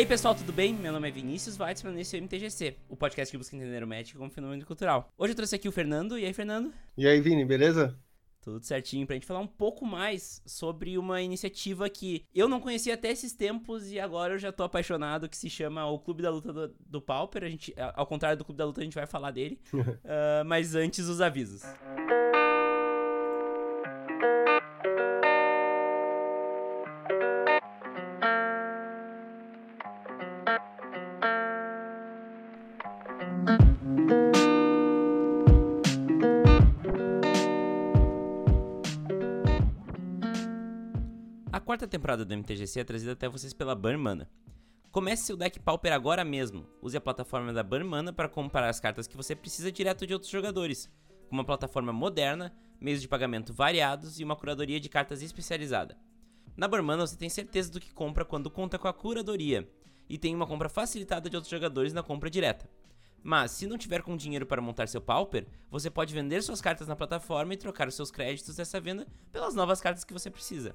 E aí, pessoal, tudo bem? Meu nome é Vinícius Weitzman nesse é o MTGC, o podcast que busca entender o Magic como fenômeno cultural. Hoje eu trouxe aqui o Fernando. E aí, Fernando? E aí, Vini, beleza? Tudo certinho, pra gente falar um pouco mais sobre uma iniciativa que eu não conhecia até esses tempos e agora eu já tô apaixonado, que se chama o Clube da Luta do, do Pauper. A gente, ao contrário do Clube da Luta, a gente vai falar dele. uh, mas antes, os avisos. quarta temporada do MTGC é trazida até vocês pela Burn Mana. Comece seu deck Pauper agora mesmo. Use a plataforma da Burn Mana para comprar as cartas que você precisa direto de outros jogadores, com uma plataforma moderna, meios de pagamento variados e uma curadoria de cartas especializada. Na Burn Mana você tem certeza do que compra quando conta com a curadoria, e tem uma compra facilitada de outros jogadores na compra direta. Mas, se não tiver com dinheiro para montar seu Pauper, você pode vender suas cartas na plataforma e trocar os seus créditos dessa venda pelas novas cartas que você precisa.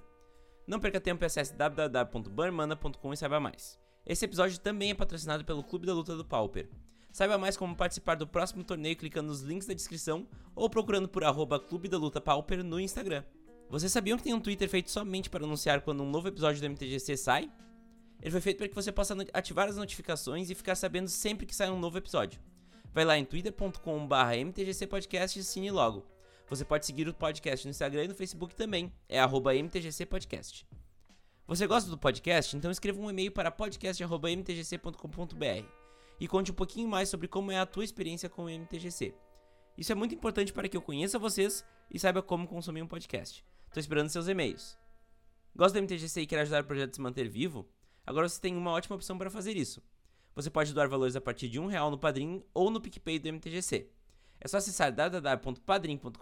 Não perca tempo e acesse www.burnmana.com e saiba mais. Esse episódio também é patrocinado pelo Clube da Luta do Pauper. Saiba mais como participar do próximo torneio clicando nos links da descrição ou procurando por arroba Clube da Luta Pauper no Instagram. Vocês sabiam que tem um Twitter feito somente para anunciar quando um novo episódio do MTGC sai? Ele foi feito para que você possa ativar as notificações e ficar sabendo sempre que sai um novo episódio. Vai lá em twitter.com/mtgcpodcast e assine logo. Você pode seguir o podcast no Instagram e no Facebook também, é @mtgcpodcast. Você gosta do podcast? Então escreva um e-mail para podcast@mtgc.com.br e conte um pouquinho mais sobre como é a tua experiência com o MTGC. Isso é muito importante para que eu conheça vocês e saiba como consumir um podcast. Estou esperando seus e-mails. Gosta do MTGC e quer ajudar o projeto a se manter vivo? Agora você tem uma ótima opção para fazer isso. Você pode doar valores a partir de um real no Padrim ou no PicPay do MTGC. É só acessar www.padrim.com.br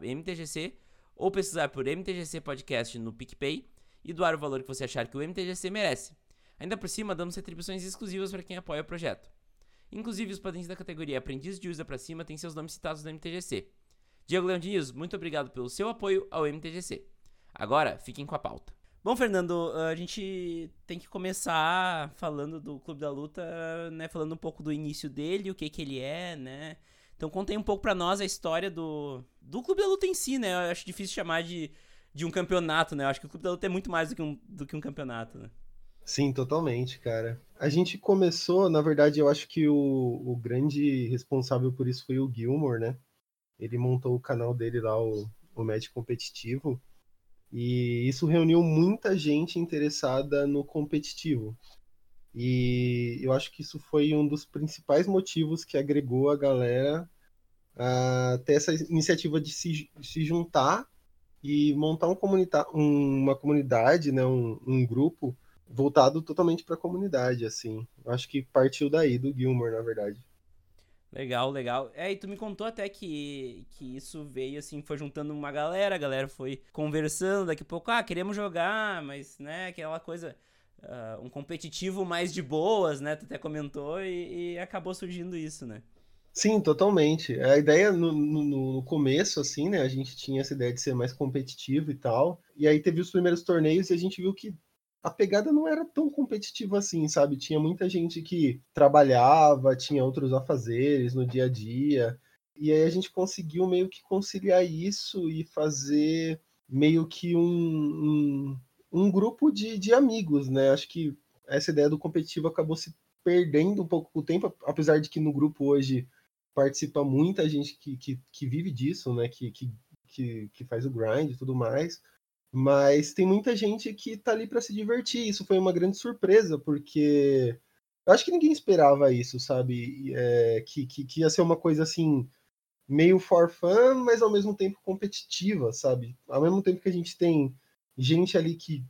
mtgc ou pesquisar por MTGC Podcast no PicPay e doar o valor que você achar que o MTGC merece. Ainda por cima, damos retribuições exclusivas para quem apoia o projeto. Inclusive, os padrinhos da categoria Aprendiz de Usa para Cima têm seus nomes citados no MTGC. Diego Leão Diniz, muito obrigado pelo seu apoio ao MTGC. Agora, fiquem com a pauta. Bom, Fernando, a gente tem que começar falando do Clube da Luta, né? Falando um pouco do início dele, o que que ele é, né? Então contei um pouco para nós a história do, do Clube da Luta em si, né? Eu acho difícil chamar de, de um campeonato, né? Eu acho que o Clube da Luta é muito mais do que um, do que um campeonato, né? Sim, totalmente, cara. A gente começou, na verdade, eu acho que o, o grande responsável por isso foi o Gilmore, né? Ele montou o canal dele lá, o, o Match Competitivo, e isso reuniu muita gente interessada no competitivo. E eu acho que isso foi um dos principais motivos que agregou a galera a ter essa iniciativa de se, se juntar e montar um comunita uma comunidade, né, um, um grupo voltado totalmente para a comunidade, assim. Eu acho que partiu daí, do Gilmore, na verdade. Legal, legal. É, e tu me contou até que, que isso veio assim, foi juntando uma galera, a galera foi conversando, daqui a pouco, ah, queremos jogar, mas, né, aquela coisa uh, um competitivo mais de boas, né? Tu até comentou e, e, acabou surgindo isso, né? Sim, totalmente. A ideia no, no, no, começo, assim, né? A gente tinha essa ideia de ser mais competitivo e tal. E aí teve os primeiros torneios e a gente viu que a pegada não era tão competitiva assim, sabe? Tinha muita gente que trabalhava, tinha outros afazeres no dia a dia. E aí a gente conseguiu meio que conciliar isso e fazer meio que um, um um grupo de, de amigos, né? Acho que essa ideia do competitivo acabou se perdendo um pouco com o tempo, apesar de que no grupo hoje participa muita gente que, que, que vive disso, né? Que, que, que, que faz o grind e tudo mais. Mas tem muita gente que tá ali para se divertir. Isso foi uma grande surpresa, porque eu acho que ninguém esperava isso, sabe? É, que, que, que ia ser uma coisa assim, meio for fun, mas ao mesmo tempo competitiva, sabe? Ao mesmo tempo que a gente tem gente ali que,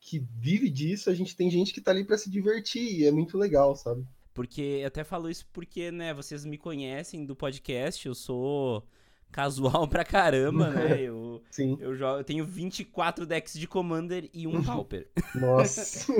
que vive disso, a gente tem gente que tá ali para se divertir, e é muito legal, sabe? Porque, eu até falo isso porque, né, vocês me conhecem do podcast, eu sou casual pra caramba, né? Eu, Sim. Eu, jogo, eu tenho 24 decks de Commander e um Pauper. Nossa!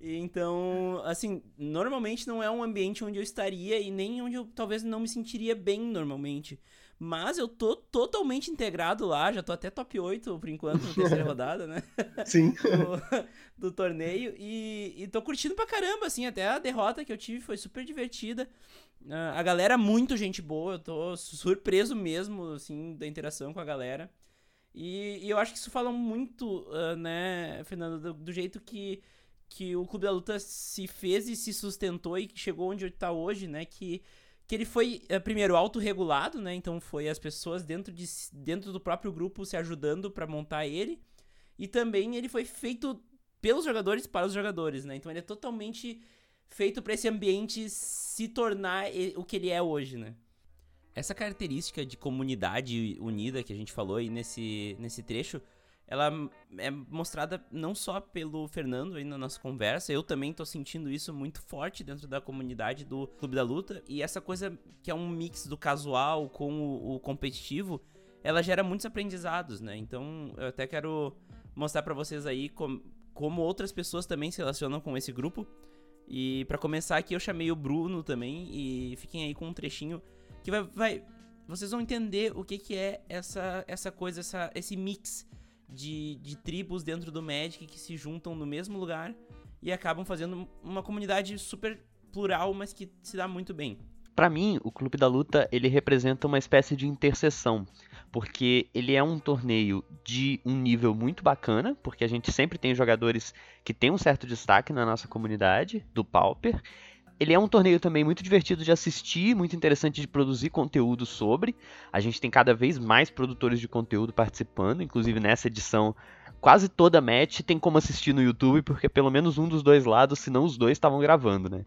então, assim, normalmente não é um ambiente onde eu estaria e nem onde eu talvez não me sentiria bem normalmente. Mas eu tô totalmente integrado lá, já tô até top 8 por enquanto, na terceira rodada, né? Sim. do, do, torneio. E, e tô curtindo pra caramba, assim, até a derrota que eu tive foi super divertida. Uh, a galera, muito gente boa, eu tô surpreso mesmo, assim, da interação com a galera. E, e eu acho que isso fala muito, uh, né, Fernando, do, do, jeito que, que o Clube da Luta se fez e se sustentou e chegou onde está hoje, né, que que ele foi, é, primeiro, autorregulado, né? Então foi as pessoas dentro, de, dentro do próprio grupo se ajudando para montar ele. E também ele foi feito pelos jogadores para os jogadores, né? Então ele é totalmente feito para esse ambiente se tornar o que ele é hoje, né? Essa característica de comunidade unida que a gente falou aí nesse, nesse trecho ela é mostrada não só pelo Fernando aí na nossa conversa, eu também tô sentindo isso muito forte dentro da comunidade do Clube da Luta, e essa coisa que é um mix do casual com o, o competitivo, ela gera muitos aprendizados, né? Então, eu até quero mostrar para vocês aí com, como outras pessoas também se relacionam com esse grupo. E para começar aqui eu chamei o Bruno também e fiquem aí com um trechinho que vai, vai vocês vão entender o que que é essa essa coisa, essa, esse mix de, de tribos dentro do Magic que se juntam no mesmo lugar e acabam fazendo uma comunidade super plural, mas que se dá muito bem. Para mim, o Clube da Luta ele representa uma espécie de interseção, porque ele é um torneio de um nível muito bacana, porque a gente sempre tem jogadores que têm um certo destaque na nossa comunidade do Pauper, ele é um torneio também muito divertido de assistir, muito interessante de produzir conteúdo sobre. A gente tem cada vez mais produtores de conteúdo participando, inclusive nessa edição, quase toda match tem como assistir no YouTube, porque pelo menos um dos dois lados, se não os dois, estavam gravando, né?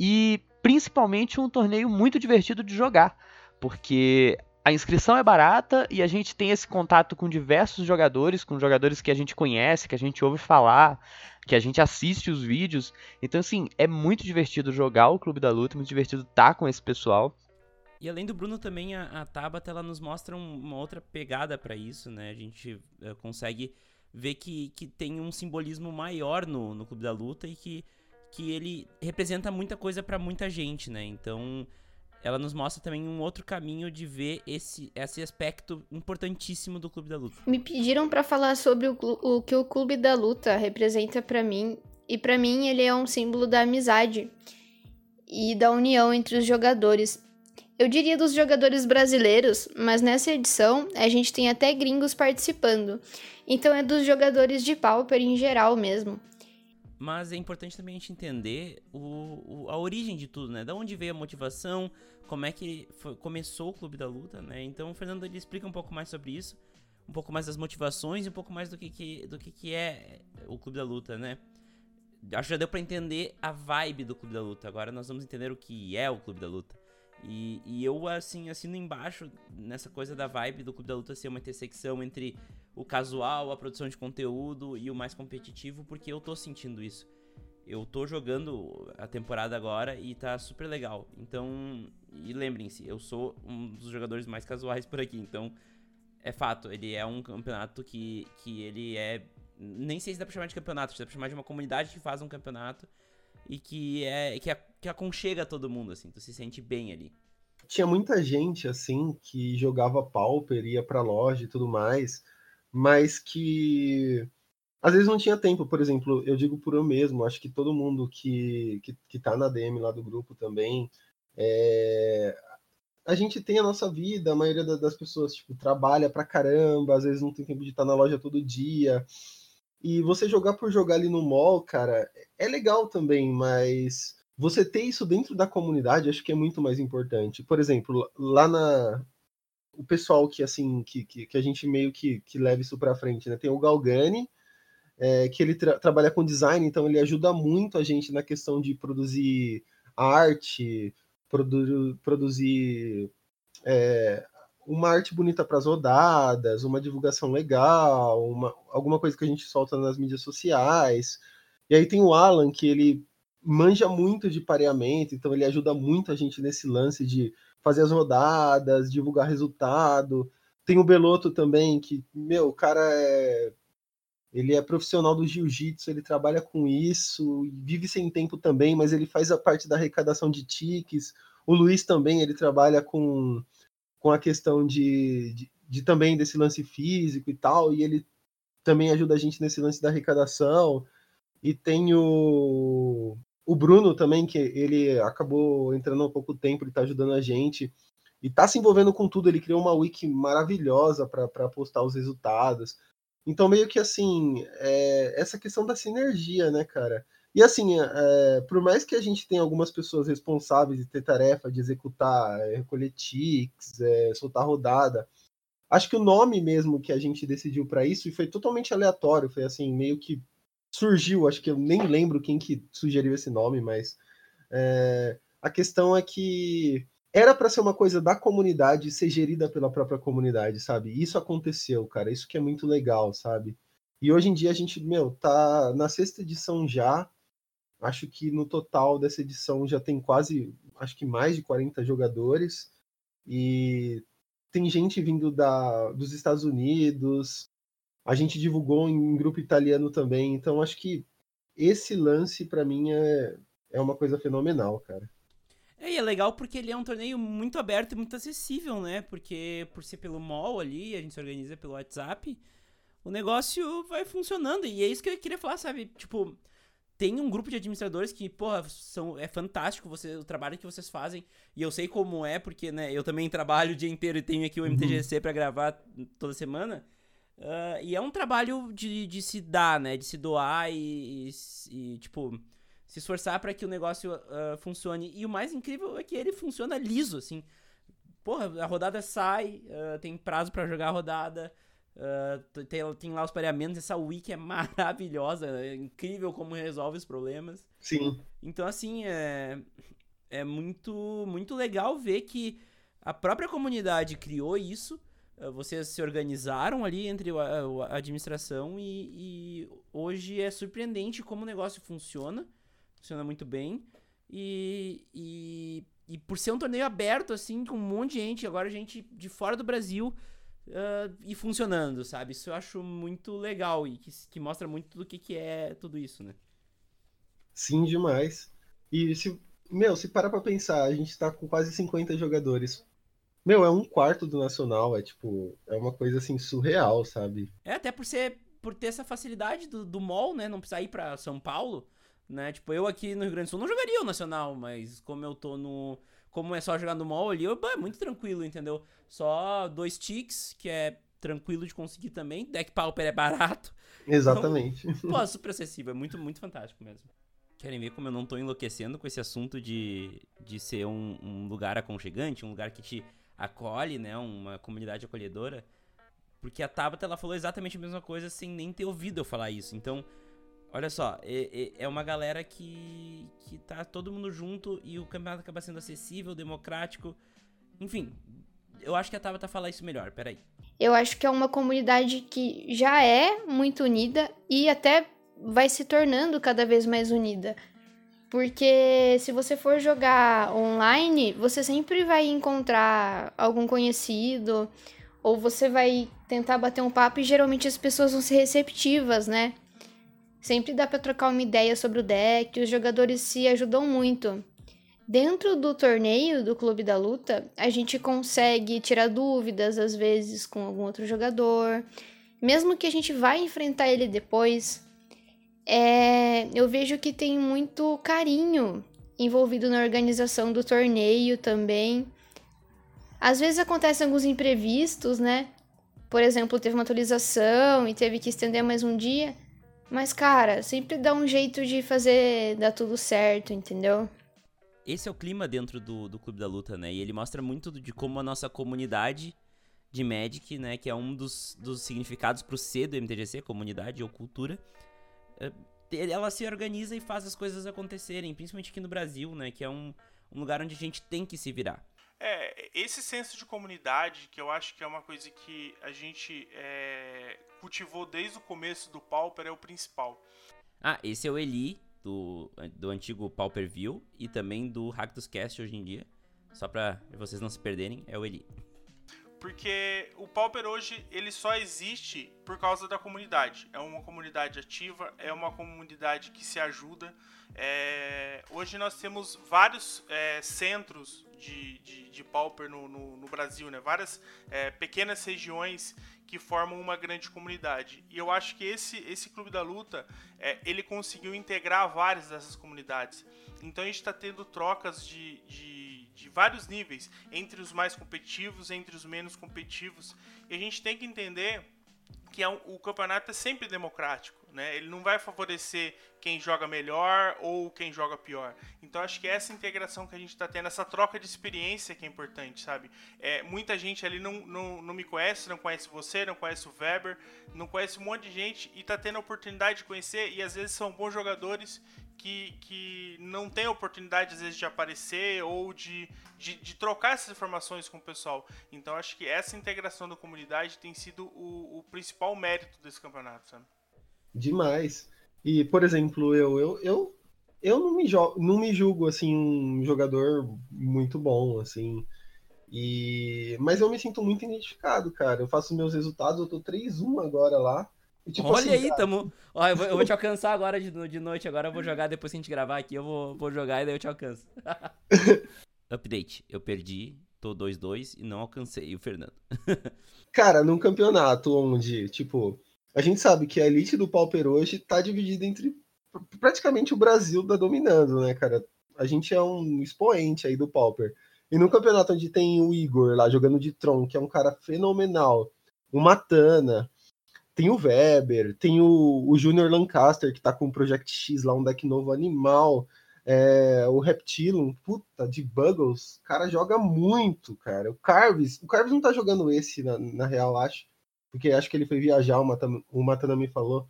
E principalmente um torneio muito divertido de jogar, porque a inscrição é barata e a gente tem esse contato com diversos jogadores, com jogadores que a gente conhece, que a gente ouve falar, que a gente assiste os vídeos. Então, assim, é muito divertido jogar o Clube da Luta, muito divertido estar com esse pessoal. E além do Bruno, também a, a Tabata ela nos mostra um, uma outra pegada para isso, né? A gente uh, consegue ver que, que tem um simbolismo maior no, no Clube da Luta e que, que ele representa muita coisa para muita gente, né? Então, ela nos mostra também um outro caminho de ver esse, esse aspecto importantíssimo do Clube da Luta. Me pediram para falar sobre o, o, que o Clube da Luta representa para mim, e para mim ele é um símbolo da amizade e da união entre os jogadores. Eu diria dos jogadores brasileiros, mas nessa edição a gente tem até gringos participando. Então é dos jogadores de Pauper em geral mesmo. Mas é importante também a gente entender o, o, a origem de tudo, né? Da onde veio a motivação, como é que foi, começou o Clube da Luta, né? Então o Fernando ele explica um pouco mais sobre isso, um pouco mais das motivações e um pouco mais do que, que, do que, que é o Clube da Luta, né? Acho que já deu para entender a vibe do Clube da Luta. Agora nós vamos entender o que é o Clube da Luta. E, e eu, assim, assino embaixo nessa coisa da vibe do Clube da Luta ser uma intersecção entre o casual, a produção de conteúdo e o mais competitivo, porque eu tô sentindo isso. Eu tô jogando a temporada agora e tá super legal. Então, e lembrem-se, eu sou um dos jogadores mais casuais por aqui, então é fato, ele é um campeonato que, que ele é. Nem sei se dá pra chamar de campeonato, dá pra chamar de uma comunidade que faz um campeonato e que é. que, que aconchega todo mundo, assim, tu se sente bem ali. Tinha muita gente, assim, que jogava Pauper, ia pra loja e tudo mais mas que às vezes não tinha tempo, por exemplo, eu digo por eu mesmo, acho que todo mundo que, que, que tá na DM lá do grupo também, é... a gente tem a nossa vida, a maioria das pessoas, tipo, trabalha pra caramba, às vezes não tem tempo de estar na loja todo dia, e você jogar por jogar ali no mall, cara, é legal também, mas você ter isso dentro da comunidade acho que é muito mais importante. Por exemplo, lá na, o pessoal que assim que, que, que, a gente meio que, que leva isso para frente, né? Tem o Galgani, é, que ele tra trabalha com design, então ele ajuda muito a gente na questão de produzir arte, produ produzir é, uma arte bonita para as rodadas, uma divulgação legal, uma, alguma coisa que a gente solta nas mídias sociais. E aí tem o Alan, que ele manja muito de pareamento, então ele ajuda muito a gente nesse lance de fazer as rodadas, divulgar resultado. Tem o Beloto também, que, meu, o cara é. Ele é profissional do jiu-jitsu, ele trabalha com isso, vive sem tempo também, mas ele faz a parte da arrecadação de tiques. O Luiz também, ele trabalha com, com a questão de, de, de, também desse lance físico e tal, e ele também ajuda a gente nesse lance da arrecadação. E tem o, o Bruno também, que ele acabou entrando há pouco tempo, ele está ajudando a gente. E está se envolvendo com tudo, ele criou uma wiki maravilhosa para postar os resultados. Então, meio que assim, é, essa questão da sinergia, né, cara? E assim, é, por mais que a gente tenha algumas pessoas responsáveis de ter tarefa de executar, é, recolher ticks, é, soltar rodada, acho que o nome mesmo que a gente decidiu para isso e foi totalmente aleatório, foi assim, meio que surgiu, acho que eu nem lembro quem que sugeriu esse nome, mas é, a questão é que era para ser uma coisa da comunidade ser gerida pela própria comunidade, sabe? Isso aconteceu, cara. Isso que é muito legal, sabe? E hoje em dia a gente, meu, tá na sexta edição já. Acho que no total dessa edição já tem quase, acho que mais de 40 jogadores. E tem gente vindo da, dos Estados Unidos. A gente divulgou em grupo italiano também. Então acho que esse lance para mim é, é uma coisa fenomenal, cara. É, e é legal porque ele é um torneio muito aberto e muito acessível, né? Porque por ser pelo mall ali, a gente se organiza pelo WhatsApp, o negócio vai funcionando. E é isso que eu queria falar, sabe? Tipo, tem um grupo de administradores que, porra, são, é fantástico você, o trabalho que vocês fazem. E eu sei como é, porque, né, eu também trabalho o dia inteiro e tenho aqui o MTGC uhum. para gravar toda semana. Uh, e é um trabalho de, de se dar, né? De se doar e, e, e tipo se esforçar para que o negócio uh, funcione. E o mais incrível é que ele funciona liso, assim. Porra, a rodada sai, uh, tem prazo para jogar a rodada, uh, tem, tem lá os pareamentos. Essa wiki é maravilhosa, é incrível como resolve os problemas. Sim. Então, assim, é, é muito, muito legal ver que a própria comunidade criou isso. Vocês se organizaram ali entre a, a administração e, e hoje é surpreendente como o negócio funciona funciona muito bem. E, e, e por ser um torneio aberto, assim, com um monte de gente, agora gente de fora do Brasil uh, e funcionando, sabe? Isso eu acho muito legal e que, que mostra muito do que, que é tudo isso, né? Sim, demais. E se, meu, se parar pra pensar, a gente tá com quase 50 jogadores. Meu, é um quarto do Nacional, é tipo, é uma coisa assim surreal, sabe? É, até por ser, por ter essa facilidade do, do mall, né? Não precisar ir pra São Paulo né? Tipo, eu aqui no Rio Grande do Sul não jogaria o Nacional, mas como eu tô no. Como é só jogar no mall ali, eu, é muito tranquilo, entendeu? Só dois ticks, que é tranquilo de conseguir também. Deck Pauper é barato. Exatamente. Então, pô, super acessível. É muito, muito fantástico mesmo. Querem ver como eu não tô enlouquecendo com esse assunto de, de ser um, um lugar aconchegante, um lugar que te acolhe, né? Uma comunidade acolhedora. Porque a Tabata, ela falou exatamente a mesma coisa sem nem ter ouvido eu falar isso. Então, Olha só, é, é, uma galera que, que tá todo mundo junto e o campeonato acaba sendo acessível, democrático. Enfim, eu acho que a Tabata fala isso melhor, peraí. Eu acho que é uma comunidade que já é muito unida e até vai se tornando cada vez mais unida. Porque se você for jogar online, você sempre vai encontrar algum conhecido, ou você vai tentar bater um papo e geralmente as pessoas vão ser receptivas, né? Sempre dá para trocar uma ideia sobre o deck, os jogadores se ajudam muito. Dentro do torneio do Clube da Luta, a gente consegue tirar dúvidas às vezes com algum outro jogador, mesmo que a gente vá enfrentar ele depois. É, eu vejo que tem muito carinho envolvido na organização do torneio também. Às vezes acontecem alguns imprevistos, né? Por exemplo, teve uma atualização e teve que estender mais um dia. Mas, cara, sempre dá um jeito de fazer dar tudo certo, entendeu? Esse é o clima dentro do, do Clube da Luta, né? E ele mostra muito de como a nossa comunidade de Magic, né? Que é um dos, dos significados pro C do MTGC, comunidade ou cultura. Eh, ela se organiza e faz as coisas acontecerem, principalmente aqui no Brasil, né? Que é um, um lugar onde a gente tem que se virar. É, esse senso de comunidade, que eu acho que é uma coisa que a gente é, cultivou desde o começo do Pauper, é o principal. Ah, esse é o Eli, do, do antigo Pauper View, e também do Hack dos Cast hoje em dia. Só pra vocês não se perderem, é o Eli. Porque o Pauper hoje ele só existe por causa da comunidade. É uma comunidade ativa, é uma comunidade que se ajuda. É... Hoje nós temos vários é, centros de, de, de Pauper no, no, no, Brasil, né? várias é, pequenas regiões que formam uma grande comunidade. E eu acho que esse, esse Clube da Luta é, ele conseguiu integrar várias dessas comunidades. Então a gente está tendo trocas de, de de vários níveis, entre os mais competitivos, entre os menos competitivos. E a gente tem que entender que é um, o campeonato é sempre democrático, né? Ele não vai favorecer quem joga melhor ou quem joga pior. Então acho que essa integração que a gente está tendo, essa troca de experiência que é importante, sabe? É, muita gente ali não, não, não me conhece, não conhece você, não conhece o Weber, não conhece um monte de gente e está tendo a oportunidade de conhecer e às vezes são bons jogadores que, que não tem oportunidade, às vezes, de aparecer ou de, de, de, trocar essas informações com o pessoal. Então, acho que essa integração da comunidade tem sido o, o principal mérito desse campeonato, sabe? Demais. E, por exemplo, eu, eu, eu, eu não, me não me julgo, assim, um jogador muito bom, assim... E... Mas eu me sinto muito identificado, cara. Eu faço meus resultados, eu tô 3-1 agora lá. Tipo Olha assim, aí, cara... tamo. Ó, eu, vou, eu vou te alcançar agora de, de noite. Agora eu vou jogar depois que a gente gravar aqui. Eu vou, vou jogar e daí eu te alcanço. Update. Eu perdi, tô 2-2 e não alcancei o Fernando. cara, num campeonato onde, tipo, a gente sabe que a elite do Pauper hoje tá dividida entre. Praticamente o Brasil tá dominando, né, cara? A gente é um expoente aí do Pauper. E num campeonato onde tem o Igor lá jogando de Tron, que é um cara fenomenal, o Matana, tem o Weber, tem o, o Junior Lancaster, que tá com o Project X lá, um deck novo animal. É, o Reptilum, puta, de Buggles, o cara joga muito, cara. O Carves, o Carves não tá jogando esse, na, na real, acho. Porque acho que ele foi viajar, o, Matan, o Matana me falou.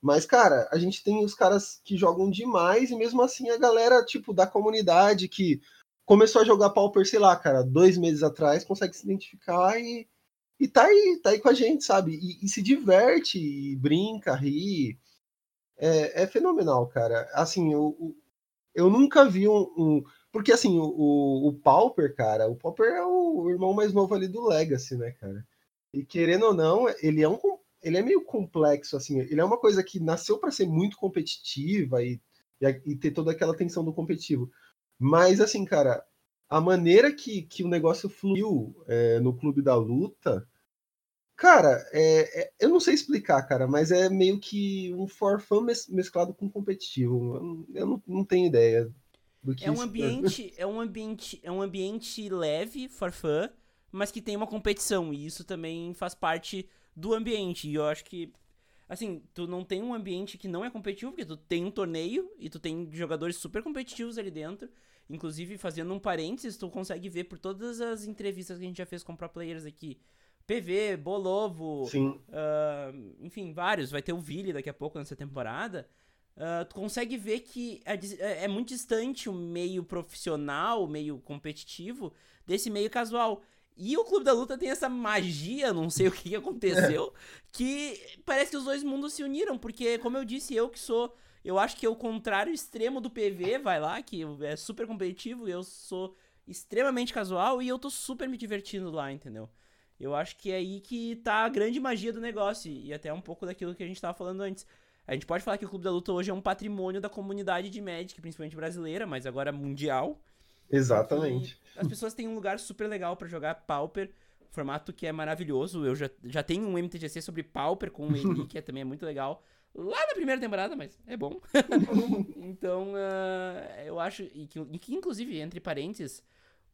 Mas, cara, a gente tem os caras que jogam demais, e mesmo assim a galera, tipo, da comunidade que começou a jogar Pauper, sei lá, cara, dois meses atrás, consegue se identificar e e tá aí, tá aí com a gente, sabe? E, e se diverte, e brinca, ri. É, é, fenomenal, cara. Assim, eu, eu nunca vi um. um porque, assim, o, o Pauper, cara, o Pauper é o irmão mais novo ali do Legacy, né, cara? E querendo ou não, ele é um. Ele é meio complexo, assim. Ele é uma coisa que nasceu para ser muito competitiva e, e, e ter toda aquela tensão do competitivo. Mas, assim, cara, a maneira que, que o negócio fluiu é, no Clube da Luta Cara, é, é, eu não sei explicar, cara, mas é meio que um for fun mes mesclado com competitivo. Eu, eu não, não, tenho ideia do que é um isso... ambiente, é um ambiente, é um ambiente leve, for fun, mas que tem uma competição e isso também faz parte do ambiente. E eu acho que assim, tu não tem um ambiente que não é competitivo, porque tu tem um torneio e tu tem jogadores super competitivos ali dentro. Inclusive, fazendo um parênteses, tu consegue ver por todas as entrevistas que a gente já fez com pro players aqui PV, Bolovo, uh, enfim, vários. Vai ter o Vili daqui a pouco nessa temporada. Uh, tu consegue ver que é, é, é, muito distante o meio profissional, o meio competitivo, desse meio casual. E o Clube da Luta tem essa magia, não sei o que aconteceu, que parece que os dois mundos se uniram, porque, como eu disse, eu que sou. Eu acho que é o contrário extremo do PV, vai lá, que é super competitivo, eu sou extremamente casual e eu tô super me divertindo lá, entendeu? Eu acho que é aí que tá a grande magia do negócio e até um pouco daquilo que a gente tava falando antes. A gente pode falar que o Clube da Luta hoje é um patrimônio da comunidade de Magic, principalmente brasileira, mas agora mundial. Exatamente. as pessoas têm um lugar super legal para jogar Pauper, formato que é maravilhoso. Eu já, já tenho um MTGC sobre Pauper com o Eli, que é, também é muito legal. Lá na primeira temporada, mas é bom. então, uh, eu acho. E e que, inclusive, entre parênteses,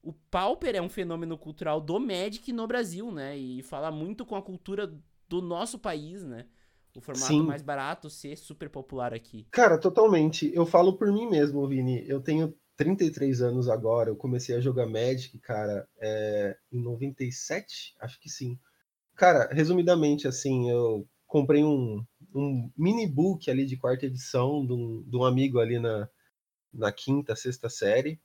o Pauper é um fenômeno cultural do Magic no Brasil, né? E fala muito com a cultura do nosso país, né? O formato Sim. mais barato ser super popular aqui. Cara, totalmente. Eu falo por mim mesmo, Vini. Eu tenho 33 anos agora. Eu comecei a jogar Magic, cara, é... em 97? Acho que sim. Cara, resumidamente, assim, eu comprei um, um mini book ali de quarta edição de um, de um amigo ali na, na quinta, sexta série.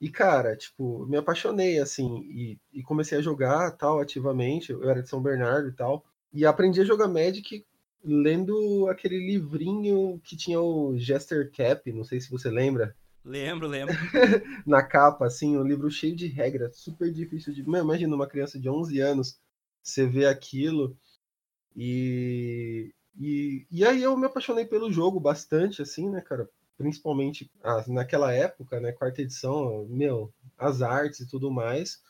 E, cara, tipo, me apaixonei, assim, e, e, comecei a jogar tal, ativamente. Eu era de São Bernardo e tal. E aprendi a jogar Magic lendo aquele livrinho que tinha o Jester Cap, não sei se você lembra. Lembro, lembro. Na capa, assim, um livro cheio de regras, super difícil de. Imagina uma criança de 11 anos você vê aquilo. E, e, e aí eu me apaixonei pelo jogo bastante, assim, né, cara? Principalmente ah, naquela época, né? Quarta edição, meu, as artes e tudo mais.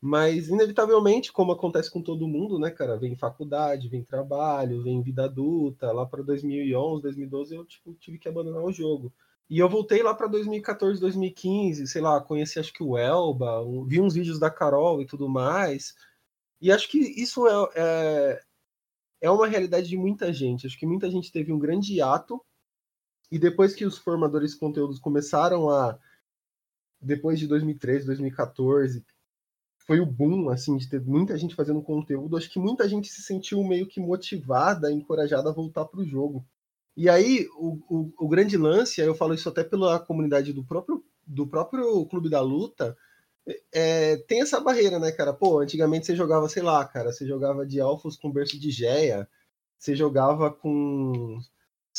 Mas, inevitavelmente, como acontece com todo mundo, né, cara? Vem faculdade, vem trabalho, vem vida adulta. Lá para 2011, 2012, eu tipo, tive que abandonar o jogo. E eu voltei lá para 2014, 2015, sei lá, conheci acho que o Elba, vi uns vídeos da Carol e tudo mais. E acho que isso é, é, é uma realidade de muita gente. Acho que muita gente teve um grande ato. E depois que os formadores de conteúdos começaram a. Depois de 2013, 2014, foi o boom, assim, de ter muita gente fazendo conteúdo. Acho que muita gente se sentiu meio que motivada, encorajada a voltar para o jogo. E aí, o, o, o, grande lance, eu falo isso até pela comunidade do próprio, do próprio Clube da Luta, é, tem essa barreira, né, cara? Pô, antigamente você jogava, sei lá, cara, você jogava de Alphos com berço de Geia, você jogava com,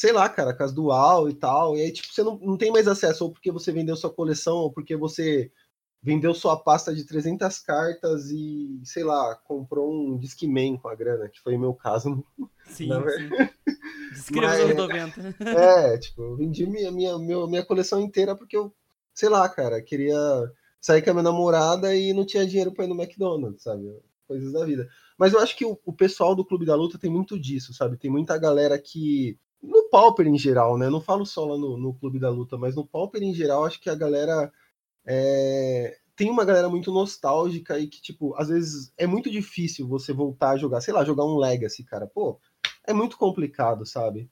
sei lá, cara, com as dual e tal, e aí, tipo, você não, não tem mais acesso, ou porque você vendeu sua coleção, ou porque você vendeu sua pasta de 300 cartas e, sei lá, comprou um Discman com a grana, que foi o meu caso. Sim, sim. Descreva Mas, os 90. É, tipo, eu vendi minha, minha, minha, minha coleção inteira porque eu, sei lá, cara, queria sair com a minha namorada e não tinha dinheiro para ir no McDonald's, sabe? Coisas da vida. Mas eu acho que o, o pessoal do Clube da Luta tem muito disso, sabe? Tem muita galera que no Pauper em geral, né? Não falo só lá no, no Clube da Luta, mas no Pauper em geral, acho que a galera é, tem uma galera muito nostálgica e que, tipo, às vezes é muito difícil você voltar a jogar, sei lá, jogar um Legacy, cara. Pô, é muito complicado, sabe?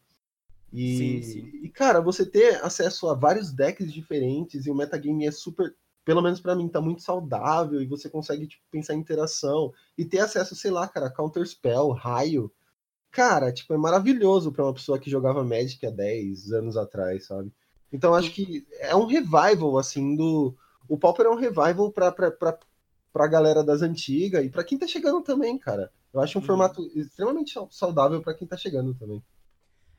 E, sim, sim. e cara, você ter acesso a vários decks diferentes e o metagame é super, pelo menos para mim, tá muito saudável e você consegue tipo, pensar em interação e ter acesso, sei lá, cara, Counter Spell, raio. Cara, tipo, é maravilhoso para uma pessoa que jogava Magic há 10 anos atrás, sabe? Então acho que é um revival, assim, do. O Pauper é um revival pra, pra, pra, pra galera das antigas e pra quem tá chegando também, cara. Eu acho um uhum. formato extremamente saudável para quem tá chegando também.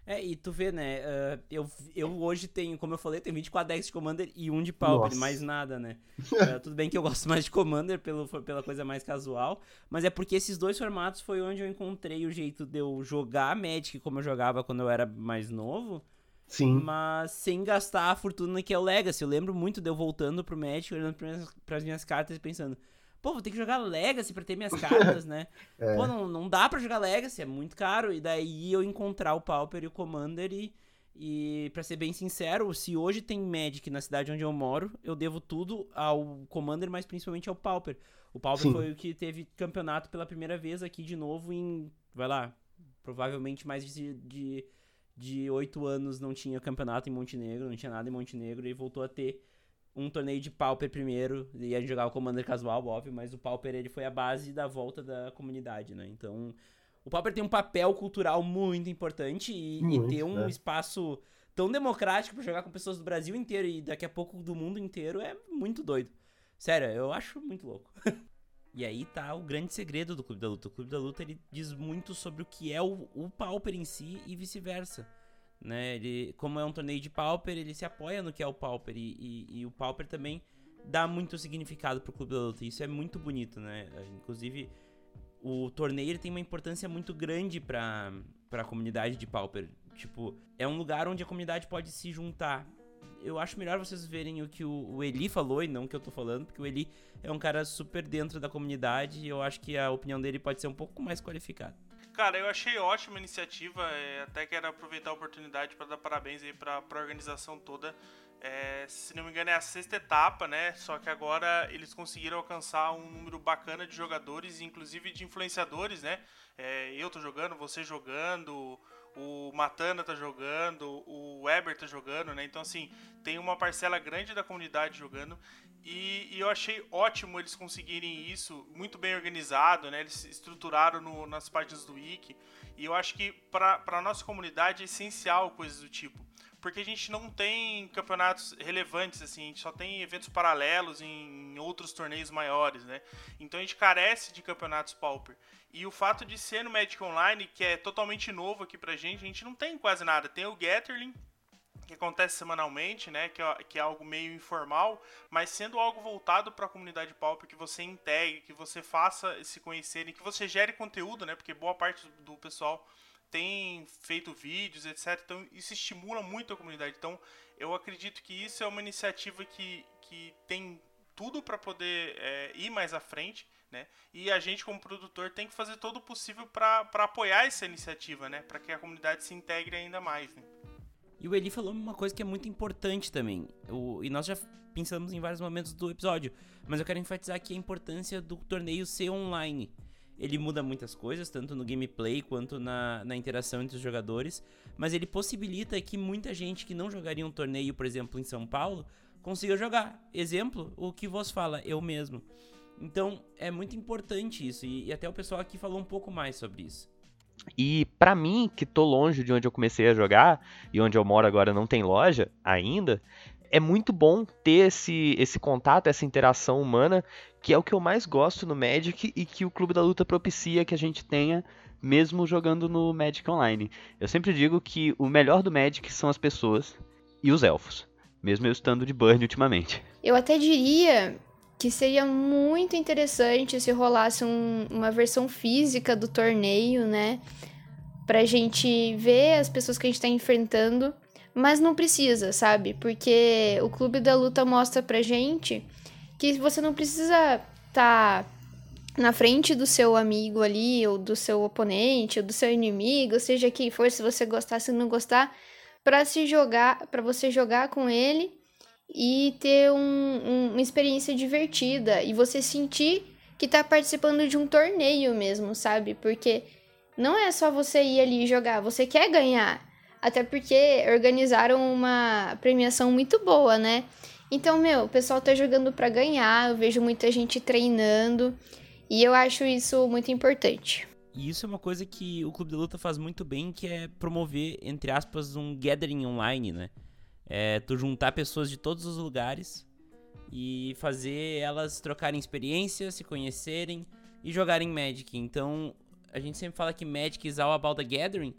É, e tu vê, né? Uh, eu, eu hoje tenho, como eu falei, tenho 24 decks de Commander e um de Pauper, mais nada, né? uh, tudo bem que eu gosto mais de Commander pelo, pela coisa mais casual, mas é porque esses dois formatos foi onde eu encontrei o jeito de eu jogar Magic como eu jogava quando eu era mais novo. Sim. Mas sem gastar a fortuna que é o Legacy. Eu lembro muito de eu voltando pro Magic, olhando para as minhas cartas e pensando: pô, vou ter que jogar Legacy pra ter minhas cartas, né? é. Pô, não, não dá pra jogar Legacy, é muito caro. E daí eu encontrar o Pauper e o Commander e. E pra ser bem sincero, se hoje tem Magic na cidade onde eu moro, eu devo tudo ao Commander, mas principalmente ao Pauper. O Pauper Sim. foi o que teve campeonato pela primeira vez aqui de novo em. Vai lá, provavelmente mais de, de de oito anos não tinha campeonato em Montenegro, não tinha nada em Montenegro, e voltou a ter um torneio de Pauper primeiro, e a gente jogava o Commander casual, óbvio, mas o Pauper ele foi a base da volta da comunidade, né? Então, o Pauper tem um papel cultural muito importante e, muito, e ter um é. espaço tão democrático para jogar com pessoas do Brasil inteiro e daqui a pouco do mundo inteiro é muito doido. Sério, eu acho muito louco. e aí tá o grande segredo do Clube da Luta. O Clube da Luta ele diz muito sobre o que é o, o Pauper em si e vice-versa né? Ele, como é um torneio de Pauper, ele se apoia no que é o Pauper e, e, e o Pauper também dá muito significado pro Clube da Luta. Isso é muito bonito, né? Inclusive, o torneio tem uma importância muito grande pra, pra comunidade de Pauper. Tipo, é um lugar onde a comunidade pode se juntar. Eu acho melhor vocês verem o que o, o Eli falou e não o que eu tô falando, porque o Eli é um cara super dentro da comunidade e eu acho que a opinião dele pode ser um pouco mais qualificada. Cara, eu achei ótima a iniciativa, é, até quero aproveitar a oportunidade para dar parabéns aí para a organização toda. É, se não me engano é a sexta etapa, né? Só que agora eles conseguiram alcançar um número bacana de jogadores, inclusive de influenciadores, né? É, eu tô jogando, você jogando, o Matana tá jogando, o Weber tá jogando, né? Então, assim, tem uma parcela grande da comunidade jogando e, e, eu achei ótimo eles conseguirem isso, muito bem organizado, né? Eles estruturaram no, nas páginas do Wiki. E eu acho que para a nossa comunidade é essencial coisas do tipo. Porque a gente não tem campeonatos relevantes, assim, a gente só tem eventos paralelos em, outros torneios maiores, né? Então a gente carece de campeonatos Pauper. E o fato de ser no Magic Online, que é totalmente novo aqui pra gente, a gente não tem quase nada. Tem o Gatherling, que acontece semanalmente, né, que é, que é algo meio informal, mas sendo algo voltado para a comunidade Pauper, que você integre, que você faça se conhecerem, que você gere conteúdo, né, porque boa parte do pessoal tem feito vídeos, etc. Então isso estimula muito a comunidade. Então eu acredito que isso é uma iniciativa que, que tem tudo para poder é, ir mais à frente. Né? E a gente, como produtor, tem que fazer todo o possível para apoiar essa iniciativa, né? para que a comunidade se integre ainda mais. Né? E o Eli falou uma coisa que é muito importante também. O, e nós já pensamos em vários momentos do episódio. Mas eu quero enfatizar aqui a importância do torneio ser online. Ele muda muitas coisas, tanto no gameplay quanto na, na interação entre os jogadores. Mas ele possibilita que muita gente que não jogaria um torneio, por exemplo, em São Paulo, consiga jogar. Exemplo, o que vos fala, eu mesmo. Então é muito importante isso. E, e até o pessoal aqui falou um pouco mais sobre isso. E para mim, que tô longe de onde eu comecei a jogar e onde eu moro agora não tem loja ainda, é muito bom ter esse, esse contato, essa interação humana, que é o que eu mais gosto no Magic e que o Clube da Luta propicia que a gente tenha mesmo jogando no Magic Online. Eu sempre digo que o melhor do Magic são as pessoas e os elfos, mesmo eu estando de burn ultimamente. Eu até diria que seria muito interessante se rolasse um, uma versão física do torneio, né? Pra gente ver as pessoas que a gente tá enfrentando. Mas não precisa, sabe? Porque o Clube da Luta mostra pra gente que você não precisa estar tá na frente do seu amigo ali, ou do seu oponente, ou do seu inimigo, seja quem for, se você gostar, se não gostar, para se jogar, para você jogar com ele e ter um, um, uma experiência divertida e você sentir que tá participando de um torneio mesmo, sabe? Porque não é só você ir ali jogar, você quer ganhar. Até porque organizaram uma premiação muito boa, né? Então, meu, o pessoal tá jogando para ganhar, eu vejo muita gente treinando e eu acho isso muito importante. E isso é uma coisa que o Clube da Luta faz muito bem, que é promover, entre aspas, um gathering online, né? É tu juntar pessoas de todos os lugares e fazer elas trocarem experiências, se conhecerem e jogarem Magic. Então, a gente sempre fala que Magic is all about the gathering.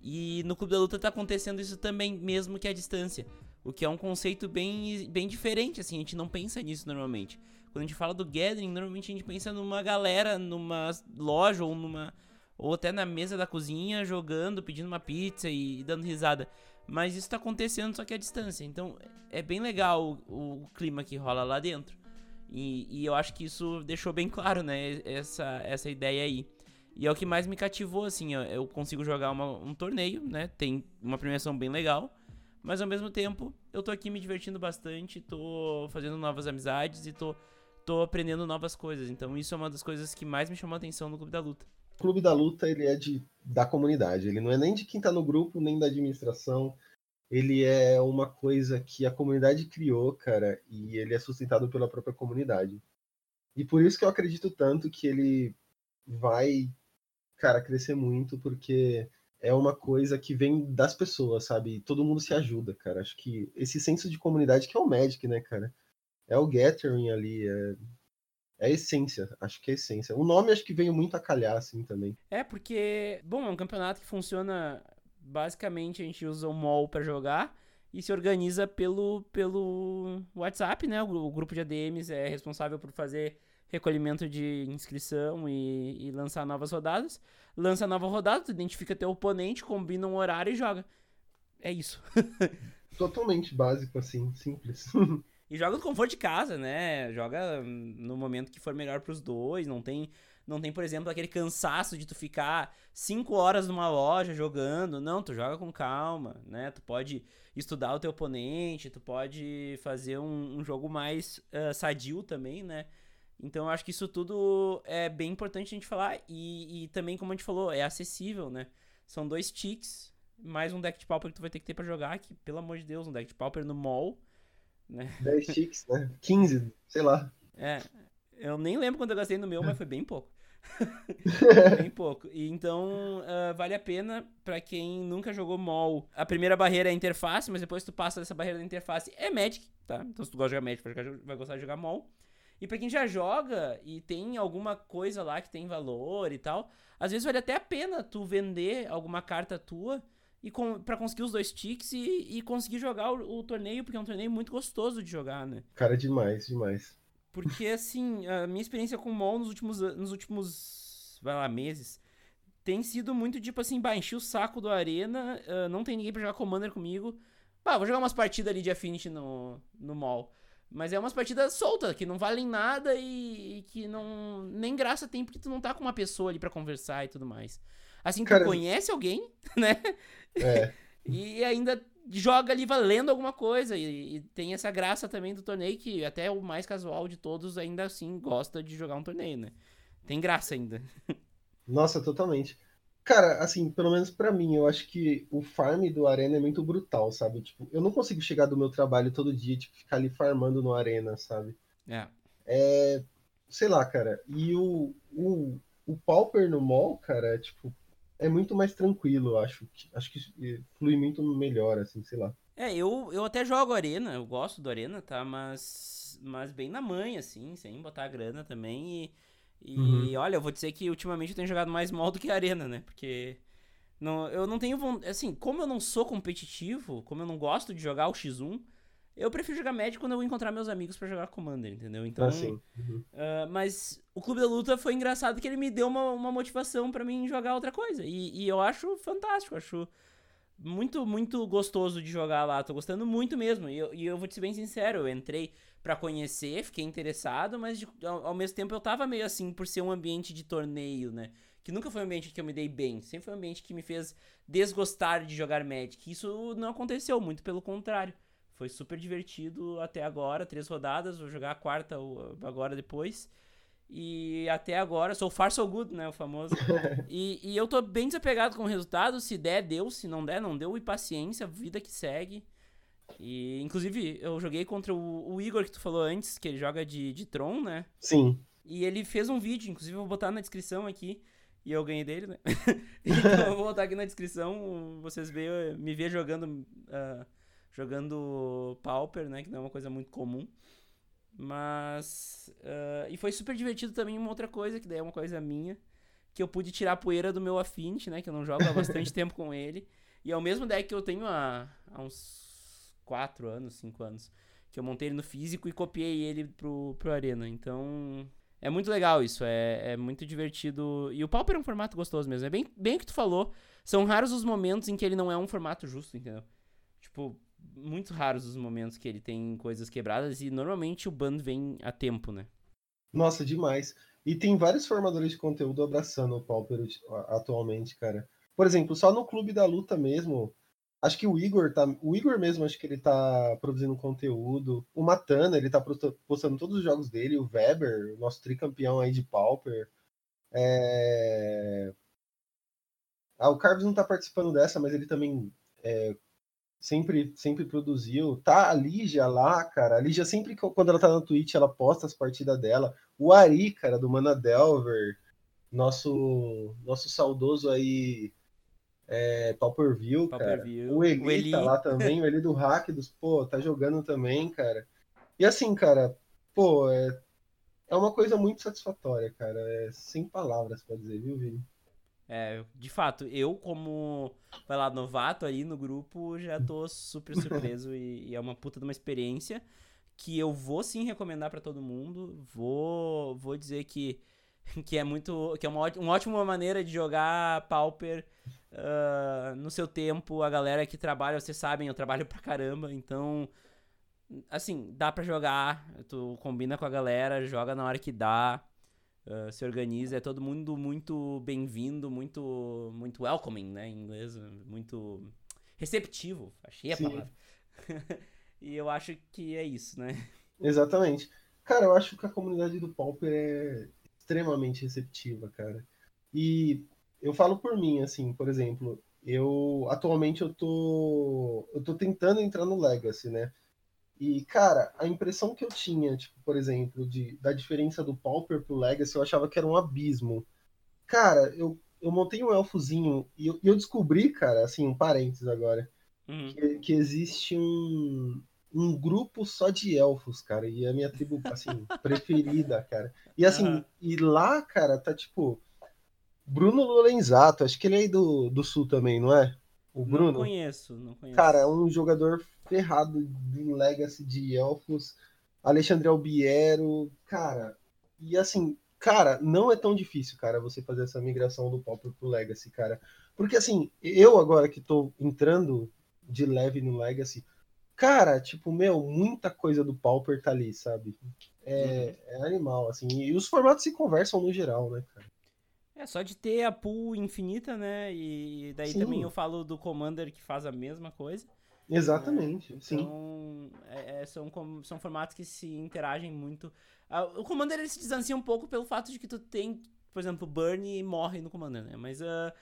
E no Clube da Luta tá acontecendo isso também, mesmo que à distância. O que é um conceito bem, bem diferente, assim, a gente não pensa nisso normalmente. Quando a gente fala do gathering, normalmente a gente pensa numa galera, numa loja ou numa. ou até na mesa da cozinha, jogando, pedindo uma pizza e, dando risada. Mas isso tá acontecendo só que à distância. Então é bem legal o, o clima que rola lá dentro. E, e, eu acho que isso deixou bem claro, né? Essa, essa ideia aí. E é o que mais me cativou, assim. Eu, eu consigo jogar uma, um torneio, né? Tem uma premiação bem legal. Mas ao mesmo tempo, eu tô aqui me divertindo bastante, tô fazendo novas amizades e tô, tô aprendendo novas coisas. Então isso é uma das coisas que mais me chamou a atenção no Clube da Luta. O Clube da Luta, ele é de, da comunidade. Ele não é nem de quem tá no grupo, nem da administração. Ele é uma coisa que a comunidade criou, cara, e ele é sustentado pela própria comunidade. E por isso que eu acredito tanto que ele vai, cara, crescer muito, porque é uma coisa que vem das pessoas, sabe? Todo mundo se ajuda, cara. Acho que esse senso de comunidade que é o Magic, né, cara? É o Gathering ali, é, é a essência, acho que é a essência. O nome acho que veio muito a calhar, assim, também. É, porque, bom, é um campeonato que funciona, basicamente a gente usa o mall para jogar e se organiza pelo, pelo WhatsApp, né? O, o grupo de ADMs é responsável por fazer recolhimento de inscrição e, e lançar novas rodadas. Lança nova rodada, tu identifica teu oponente, combina um horário e joga. É isso. Totalmente básico, assim, simples. e joga no conforto de casa, né? Joga no momento que for melhor pros dois. Não tem, não tem, por exemplo, aquele cansaço de tu ficar cinco horas numa loja jogando. Não, tu joga com calma, né? Tu pode estudar o teu oponente, tu pode fazer um, um jogo mais uh, sadio também, né? Então eu acho que isso tudo é bem importante a gente falar. E, e também, como a gente falou, é acessível, né? São dois ticks, mais um deck de pauper que tu vai ter que ter pra jogar, que, pelo amor de Deus, um deck de pauper no mall. Né? 10 ticks, né? 15, sei lá. É. Eu nem lembro quando eu gastei no meu, mas foi bem pouco. bem pouco. E então uh, vale a pena para quem nunca jogou mall. A primeira barreira é a interface, mas depois tu passa dessa barreira da interface é Magic, tá? Então se tu gosta de jogar Magic, vai gostar de jogar mall. E para quem já joga e tem alguma coisa lá que tem valor e tal, às vezes vale até a pena tu vender alguma carta tua e com, para conseguir os dois ticks e, e conseguir jogar o, o, torneio, porque é um torneio muito gostoso de jogar, né? Cara, demais, demais. Porque, assim, a minha experiência com o MOL nos últimos, nos últimos, vai lá, meses, tem sido muito tipo assim, bah, enchi o saco do Arena, uh, não tem ninguém pra jogar Commander comigo. Bah, vou jogar umas partidas ali de Affinity no, no mall. Mas é umas partidas soltas, que não valem nada e, e, que não. Nem graça tem, porque tu não tá com uma pessoa ali para conversar e tudo mais. Assim, Cara, tu conhece alguém, né? É. e ainda joga ali valendo alguma coisa. E, e, tem essa graça também do torneio, que até o mais casual de todos ainda assim gosta de jogar um torneio, né? Tem graça ainda. Nossa, totalmente. Cara, assim, pelo menos para mim, eu acho que o farm do Arena é muito brutal, sabe? Tipo, eu não consigo chegar do meu trabalho todo dia, tipo, ficar ali farmando no Arena, sabe? É. É. Sei lá, cara. E o, o, o Pauper no mall, cara, é, tipo, é muito mais tranquilo, eu acho. Acho que flui muito melhor, assim, sei lá. É, eu, eu até jogo Arena, eu gosto do Arena, tá? Mas, mas bem na mãe, assim, sem botar grana também. E e uhum. olha, eu vou dizer que ultimamente eu tenho jogado mais mal do que arena, né? Porque não, eu não tenho assim, como eu não sou competitivo, como eu não gosto de jogar o X1, eu prefiro jogar Magic quando eu vou encontrar meus amigos para jogar Commander, entendeu? Então, assim. uhum. uh, mas o Clube da Luta foi engraçado que ele me deu uma, uma motivação para mim jogar outra coisa. E, e eu acho fantástico, acho muito, muito gostoso de jogar lá. Tô gostando muito mesmo. E eu, e eu vou te ser bem sincero, eu entrei para conhecer, fiquei interessado, mas ao, ao, mesmo tempo eu tava meio assim por ser um ambiente de torneio, né? Que nunca foi um ambiente que eu me dei bem, sempre foi um ambiente que me fez desgostar de jogar Magic. Isso não aconteceu, muito pelo contrário. Foi super divertido até agora, três rodadas, vou jogar a quarta agora depois. E até agora, sou far so good, né? O famoso. e, e eu tô bem desapegado com o resultado. Se der, deu. Se não der, não deu. E paciência, vida que segue. E, inclusive, eu joguei contra o, o, Igor que tu falou antes, que ele joga de, de Tron, né? Sim. E ele fez um vídeo, inclusive eu vou botar na descrição aqui. E eu ganhei dele, né? então eu vou botar aqui na descrição, vocês vê, me ver jogando uh, jogando Pauper, né? Que não é uma coisa muito comum. Mas. Uh, e foi super divertido também uma outra coisa, que daí é uma coisa minha. Que eu pude tirar a poeira do meu Affinity, né? Que eu não jogo há bastante tempo com ele. E é o mesmo deck que eu tenho há, há uns 4 anos, 5 anos. Que eu montei ele no físico e copiei ele pro, pro Arena. Então, é muito legal isso, é, é muito divertido. E o Pauper é um formato gostoso mesmo. É bem, bem o que tu falou. São raros os momentos em que ele não é um formato justo, entendeu? Tipo, muito raros os momentos que ele tem coisas quebradas e normalmente o ban vem a tempo, né? Nossa, demais. E tem vários formadores de conteúdo abraçando o Pauper atualmente, cara. Por exemplo, só no Clube da Luta mesmo, Acho que o Igor tá. O Igor mesmo, acho que ele tá produzindo conteúdo. O Matana, ele tá postando todos os jogos dele. O Weber, nosso tricampeão aí de Pauper. É... Ah, o Carves não tá participando dessa, mas ele também é, sempre, sempre produziu. Tá a Lígia lá, cara. A Lígia sempre, quando ela tá na Twitch, ela posta as partidas dela. O Ari, cara, do Mana Delver. Nosso, nosso saudoso aí é, Pauper View, cara. View. O Eli, o Eli tá lá também, o Eli do Hack dos, pô, tá jogando também, cara. E assim, cara, pô, é, é uma coisa muito satisfatória, cara. É sem palavras pra dizer, viu, Vini? É, de fato, eu como, vai lá, novato aí no grupo, já tô super surpreso e, e, é uma puta de uma experiência que eu vou sim recomendar para todo mundo. Vou, vou dizer que que é muito que é uma, uma ótima maneira de jogar Pauper uh, no seu tempo. A galera que trabalha, vocês sabem, eu trabalho pra caramba, então assim, dá para jogar, tu combina com a galera, joga na hora que dá. Uh, se organiza, é todo mundo muito bem-vindo, muito muito welcoming, né, em inglês, muito receptivo, achei a Sim. palavra. e eu acho que é isso, né? Exatamente. Cara, eu acho que a comunidade do Pauper é extremamente receptiva, cara. E eu falo por mim, assim, por exemplo, eu atualmente eu tô eu tô tentando entrar no Legacy, né? E cara, a impressão que eu tinha, tipo, por exemplo, de da diferença do Pauper pro Legacy, eu achava que era um abismo. Cara, eu eu montei um elfozinho e eu, eu descobri, cara, assim, um parênteses agora, uhum. que, que existe um, um grupo só de elfos, cara. E a minha tribo, assim, preferida, cara. E assim, uhum. e lá, cara, tá tipo. Bruno Lorenzato, acho que ele é aí do, do sul também, não é? O Bruno? Não conheço, não conheço. Cara, é um jogador ferrado de Legacy de Elfos. Alexandre Albiero, cara. E assim, cara, não é tão difícil, cara, você fazer essa migração do Pauper pro Legacy, cara. Porque assim, eu agora que tô entrando de leve no Legacy, cara, tipo, meu, muita coisa do Pauper tá ali, sabe? É, é animal, assim. E os formatos se conversam no geral, né, cara? É só de ter a pool infinita, né? E daí Sim. também eu falo do Commander que faz a mesma coisa. Exatamente, sim. Então, é- é, são, são formatos que se interagem muito. Ah, o Commander ele se distancia um pouco pelo fato de que tu tem, por exemplo, Burn e morre no Commander, né? Mas ah,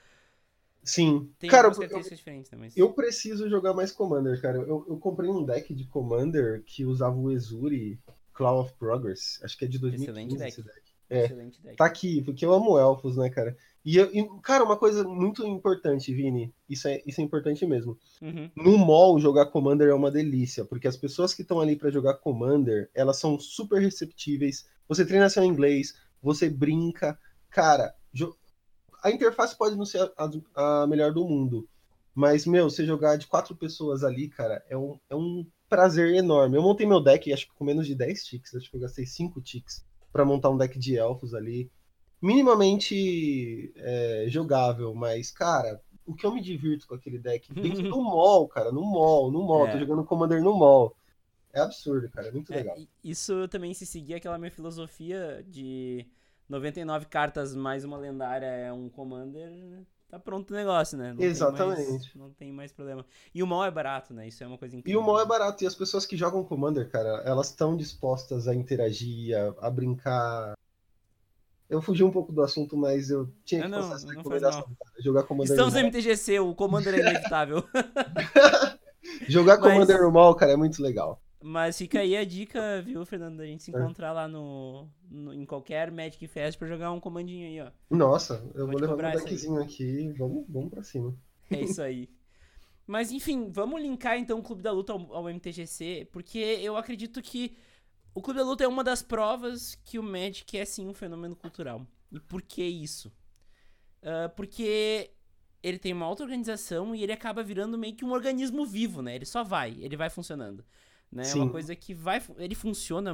Sim. tem Cara, eu? Mas... eu preciso jogar mais Commander, cara. Eu, eu comprei um deck de Commander que usava o Ezuri Claw of Progress. Acho que é de 2015 Excelente deck. esse deck. é. Excelente deck. Tá aqui, porque eu amo elfos, né, cara? E, eu- e, cara, uma coisa muito importante, Vini, isso é, isso é importante mesmo. Uhum. No mall, jogar Commander é uma delícia, porque as pessoas que estão ali pra jogar Commander, elas são super receptíveis. Você treina seu inglês, você brinca. Cara, jo- a interface pode não ser a, a- melhor do mundo, mas, meu, você jogar de quatro pessoas ali, cara, é um, é um prazer enorme. Eu montei meu deck, acho que com menos de 10 ticks, acho que eu gastei 5 ticks pra montar um deck de elfos ali. Minimamente é, jogável, mas, cara, o que eu me divirto com aquele deck dentro do mall, cara, no mall, no mall, É. tô jogando Commander no mall. É absurdo, cara, é muito É, legal. isso também se seguir aquela minha filosofia de 99 cartas mais uma lendária é um Commander, tá pronto o negócio, né? Não tem Exatamente. mais- não tem mais problema. E o mal é barato, né? Isso é uma coisa E incrível. o mall é barato, e as pessoas que jogam Commander, cara, elas estão dispostas a interagir, a, a brincar. Eu fugi um pouco do assunto, mas eu tinha que Ah, não, passar essa não recomendação, cara. Jogar Commander Estamos no. MTGC, o Commander é inevitável. Jogar Mas- Commander no mall, cara, é muito legal. Mas fica aí a dica, viu, Fernando, da gente se É. encontrar lá no, no- em qualquer Magic Fest pra jogar um comandinho aí, ó. Nossa, eu Vou vou levar aí. deckzinho aqui, vamos, vamos pra cima. É isso aí. Mas enfim, vamos linkar então o Clube da Luta ao, ao MTGC, porque eu acredito que o Clube da Luta é uma das provas que o Magic é sim um fenômeno cultural. E por que isso? Ah, porque ele tem uma auto-organização e ele acaba virando meio que um organismo vivo, né? Ele só vai, ele vai funcionando. Né? É uma coisa que vai. Ele funciona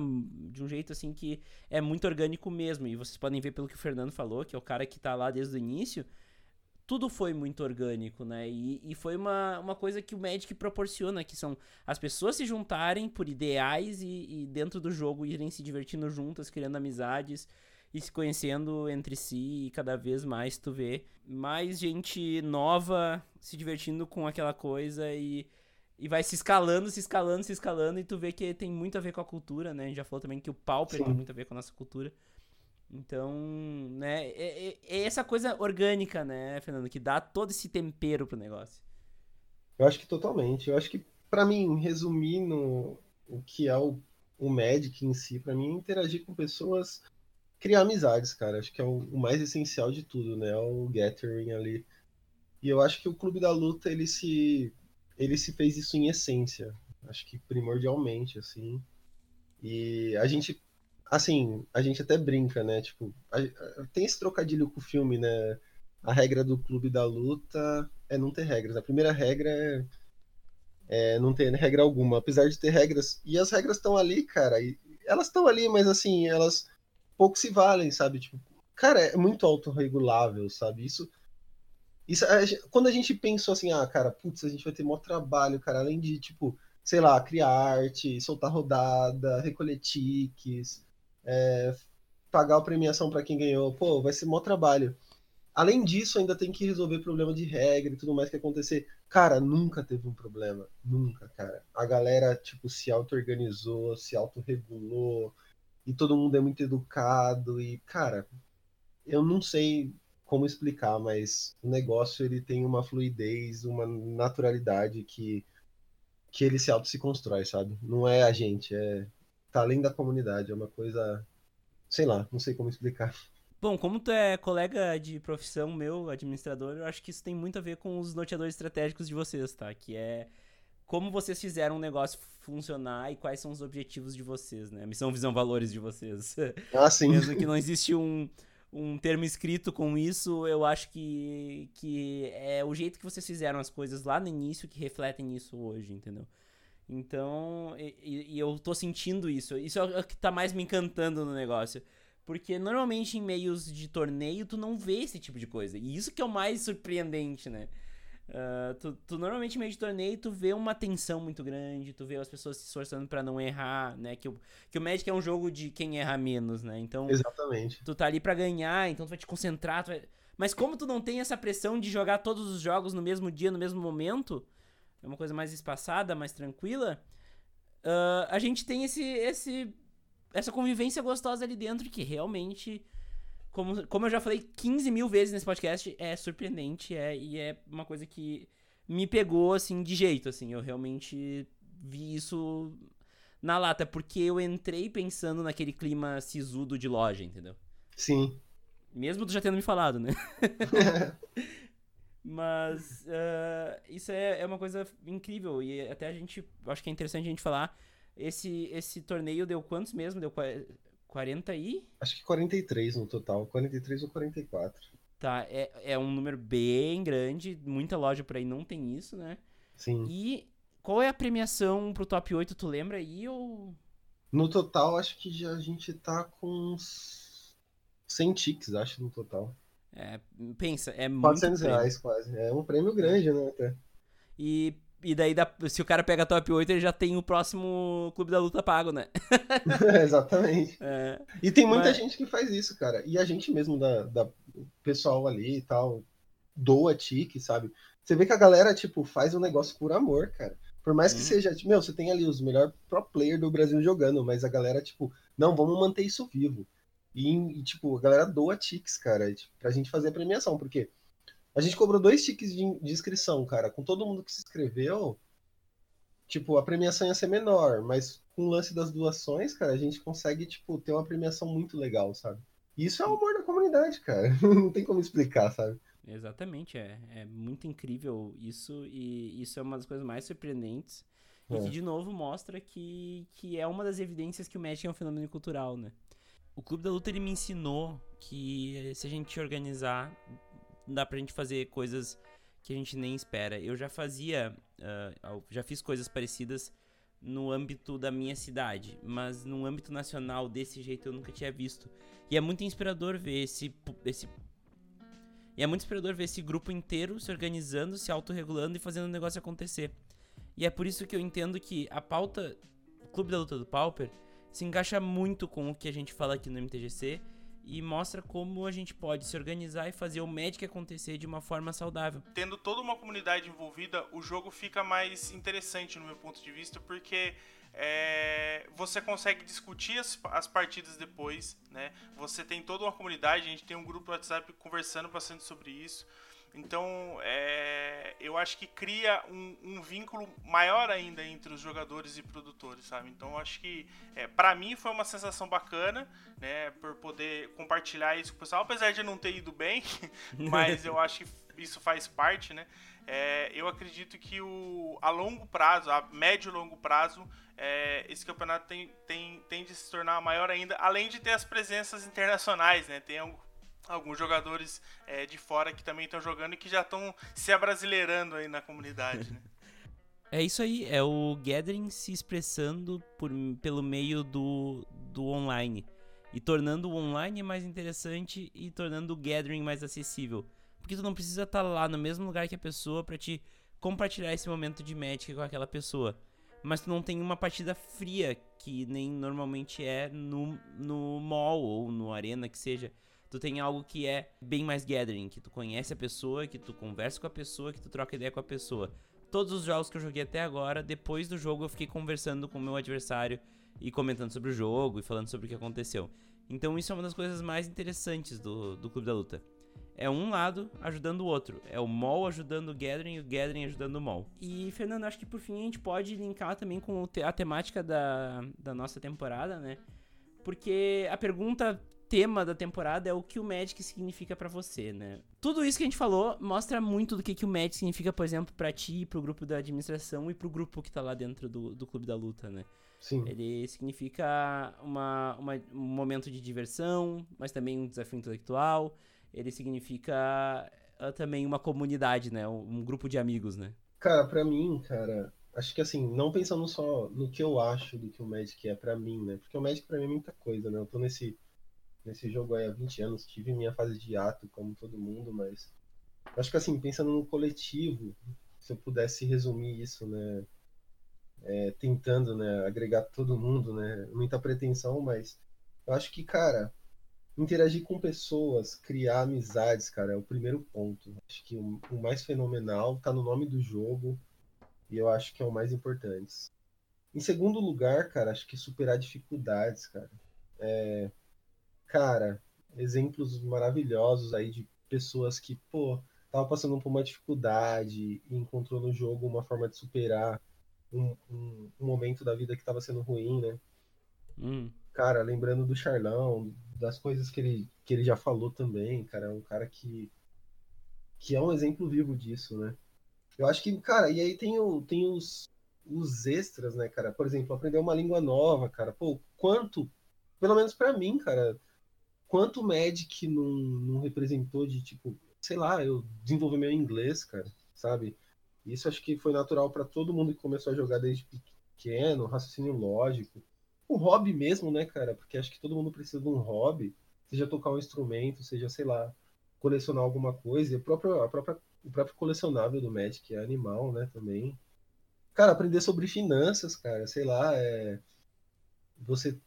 de um jeito assim que é muito orgânico mesmo. E vocês podem ver pelo que o Fernando falou, que é o cara que tá lá desde o início tudo foi muito orgânico, né? E, e foi uma, uma coisa que o Magic proporciona, que são as pessoas se juntarem por ideais e, e dentro do jogo irem se divertindo juntas, criando amizades e se conhecendo entre si e cada vez mais tu vê mais gente nova se divertindo com aquela coisa e, e vai se escalando, se escalando, se escalando e tu vê que tem muito a ver com a cultura, né? A gente já falou também que o Pauper Sim. tem muito a ver com a nossa cultura. Então, né, é, é- é essa coisa orgânica, né, Fernando, que dá todo esse tempero pro negócio. Eu acho que totalmente. Eu acho que, pra mim, resumindo o que é o, o Magic em si, pra mim, é interagir com pessoas, criar amizades, cara. Acho que é o, o mais essencial de tudo, né? O gathering ali. E eu acho que o Clube da Luta, ele se, ele se fez isso em essência. Acho que primordialmente, assim. E a gente, assim, a gente até brinca, né? Tipo, a- a- tem esse trocadilho com o filme, né? A regra do Clube da Luta é não ter regras. A primeira regra é, é não ter regra alguma, apesar de ter regras. E as regras estão ali, cara. Elas estão ali, mas assim, elas pouco se valem, sabe? Tipo, cara, é muito autorregulável, sabe? Isso. Isso, quando a gente pensou assim, ah, cara, putz, a gente vai ter maior trabalho, cara, além de, tipo, sei lá, criar arte, soltar rodada, recolher tiques, é, pagar a premiação pra quem ganhou, pô, vai ser maior trabalho. Além disso, ainda tem que resolver problema de regra e tudo mais que acontecer. Cara, nunca teve um problema. Nunca, cara. A galera, tipo, se auto-organizou, se autorregulou, e todo mundo é muito educado. E, cara, eu não sei como explicar, mas o negócio ele tem uma fluidez, uma naturalidade que, que ele se auto se constrói, sabe? Não é a gente, é tá além da comunidade, é uma coisa, sei lá, não sei como explicar. Bom, como tu é colega de profissão meu, administrador, eu acho que isso tem muito a ver com os norteadores estratégicos de vocês, tá? Que é como vocês fizeram o negócio funcionar e quais são os objetivos de vocês, né? Missão, visão, valores de vocês. Ah, sim. Mesmo que não existe um, um termo escrito com isso, eu acho que, que é o jeito que vocês fizeram as coisas lá no início que refletem isso hoje, entendeu? Então, e, e eu tô sentindo isso. Isso é o que tá mais me encantando no negócio. Porque normalmente em meios de torneio tu não vê esse tipo de coisa. E isso que é o mais surpreendente, né? Uh, tu, tu, normalmente meio de torneio tu vê uma tensão muito grande, tu vê as pessoas se esforçando para não errar, né? Que o, que o Magic é um jogo de quem erra menos, né? Então. Exatamente. Tu tá ali para ganhar, então tu vai te concentrar. Vai... Mas como tu não tem essa pressão de jogar todos os jogos no mesmo dia, no mesmo momento, é uma coisa mais espaçada, mais tranquila. Uh, a gente tem esse, esse, essa convivência gostosa ali dentro que realmente como, como eu já falei 15 mil vezes nesse podcast, é surpreendente é, e é uma coisa que me pegou, assim, de jeito, assim. Eu realmente vi isso na lata, porque eu entrei pensando naquele clima sisudo de loja, entendeu? Sim. Mesmo tu já tendo me falado, né? Mas uh, isso é, é uma coisa incrível e até a gente, acho que é interessante a gente falar. Esse, esse torneio deu quantos mesmo? Deu 40 e. Acho que 43 no total. 43 ou 44. Tá, é, é um número bem grande. Muita loja por aí não tem isso, né? Sim. E qual é a premiação pro top 8? Tu lembra aí ou. No total, acho que já a gente tá com uns 100 ticks, acho, no total. É, pensa, é 400 muito. 400 reais quase. É um prêmio grande, né? Até. E e daí, se o cara pega top 8, ele já tem o próximo Clube da Luta pago, né? Exatamente. É, e tem muita mas... gente que faz isso, cara. E a gente mesmo, da, da pessoal ali e tal, doa tique, sabe? Você vê que a galera, tipo, faz o um negócio por amor, cara. Por mais que hum. seja, tipo, meu, você tem ali os melhores pro player do Brasil jogando, mas a galera, tipo, não, vamos manter isso vivo. E, e tipo, a galera doa tiques, cara, tipo, pra gente fazer a premiação, porque a gente cobrou dois tickets de, de inscrição, cara. Com todo mundo que se inscreveu, tipo, a premiação ia ser menor, mas com o lance das doações, cara, a gente consegue, tipo, ter uma premiação muito legal, sabe? E isso é o amor da comunidade, cara. Não tem como explicar, sabe? Exatamente, é, é muito incrível isso, e isso é uma das coisas mais surpreendentes. E é. que, de novo, mostra que, que é uma das evidências que o Magic é um fenômeno cultural, né? O Clube da Luta, ele me ensinou que se a gente organizar dá pra gente fazer coisas que a gente nem espera. Eu já fazia, uh, já fiz coisas parecidas no âmbito da minha cidade, mas no âmbito nacional desse jeito eu nunca tinha visto. E é muito inspirador ver esse esse e é muito inspirador ver esse grupo inteiro se organizando, se autorregulando e fazendo o negócio acontecer. E é por isso que eu entendo que a pauta Clube da Luta do Pauper se encaixa muito com o que a gente fala aqui no MTGC e mostra como a gente pode se organizar e fazer o Magic acontecer de uma forma saudável. Tendo toda uma comunidade envolvida, o jogo fica mais interessante no meu ponto de vista, porque é, você consegue discutir as, as, partidas depois, né? Você tem toda uma comunidade, a gente tem um grupo no WhatsApp conversando bastante sobre isso. Então, é, eu acho que cria um, um, vínculo maior ainda entre os jogadores e produtores, sabe? Então, acho que, é, para mim, foi uma sensação bacana, né? Por poder compartilhar isso com o pessoal, apesar de não ter ido bem, mas eu acho que isso faz parte, né? É, eu acredito que o, a longo prazo, a médio e longo prazo, é, esse campeonato tem, tem, tende a se tornar maior ainda, além de ter as presenças internacionais, né? Tem alguns jogadores é, de fora que também estão jogando e que já estão se abrasileirando aí na comunidade. Né? É isso aí, é o Gathering se expressando por, pelo meio do, do online. E tornando o online mais interessante e tornando o Gathering mais acessível. Porque tu não precisa estar tá lá no mesmo lugar que a pessoa para te compartilhar esse momento de Magic com aquela pessoa. Mas tu não tem uma partida fria, que nem normalmente é no, no mall ou no arena que seja tu tem algo que é bem mais gathering, que tu conhece a pessoa, que tu conversa com a pessoa, que tu troca ideia com a pessoa. Todos os jogos que eu joguei até agora, depois do jogo eu fiquei conversando com o meu adversário e comentando sobre o jogo e falando sobre o que aconteceu. Então isso é uma das coisas mais interessantes do, do Clube da Luta. É um lado ajudando o outro. É o mall ajudando o Gathering e o Gathering ajudando o mall. E, Fernando, acho que por fim a gente pode linkar também com a temática da, da nossa temporada, né? Porque a pergunta tema da temporada é o que o Magic significa para você, né? Tudo isso que a gente falou mostra muito do que, que o Magic significa, por exemplo, para ti, pro grupo da administração e pro grupo que tá lá dentro do, do clube da luta, né? Sim. Ele significa uma, uma, um momento de diversão, mas também um desafio intelectual. Ele significa uh, também uma comunidade, né? Um, um grupo de amigos, né? Cara, para mim, cara, acho que assim, não pensando só no que eu acho do que o Magic é para mim, né? Porque o Magic para mim é muita coisa, né? Eu tô nesse nesse jogo aí há 20 anos, tive minha fase de ato, como todo mundo, mas acho que assim, pensando no coletivo, se eu pudesse resumir isso, né, é, tentando, né, agregar todo mundo, né, muita pretensão, mas eu acho que, cara, interagir com pessoas, criar amizades, cara, é o primeiro ponto. Acho que o, mais fenomenal tá no nome do jogo e eu acho que é o mais importante. Em segundo lugar, cara, acho que superar dificuldades, cara. É, cara, exemplos maravilhosos aí de pessoas que, pô, tava passando por uma dificuldade e encontrou no jogo uma forma de superar um, um, um momento da vida que tava sendo ruim, né? Hum. Cara, lembrando do Charlão, das coisas que ele, que ele já falou também, cara, é um cara que, que é um exemplo vivo disso, né? Eu acho que, cara, e aí tem, o, tem os, os extras, né, cara? Por exemplo, aprender uma língua nova, cara. Pô, quanto, pelo menos para mim, cara, quanto o Magic não, não representou de tipo, sei lá, eu desenvolvi meu inglês, cara, sabe? Isso acho que foi natural para todo mundo que começou a jogar desde pequeno, raciocínio lógico. O hobby mesmo, né, cara? Porque acho que todo mundo precisa de um hobby, seja tocar um instrumento, seja, sei lá, colecionar alguma coisa. E a própria, a própria, o próprio colecionável do Magic é animal, né, também. Cara, aprender sobre finanças, cara, sei lá, é... você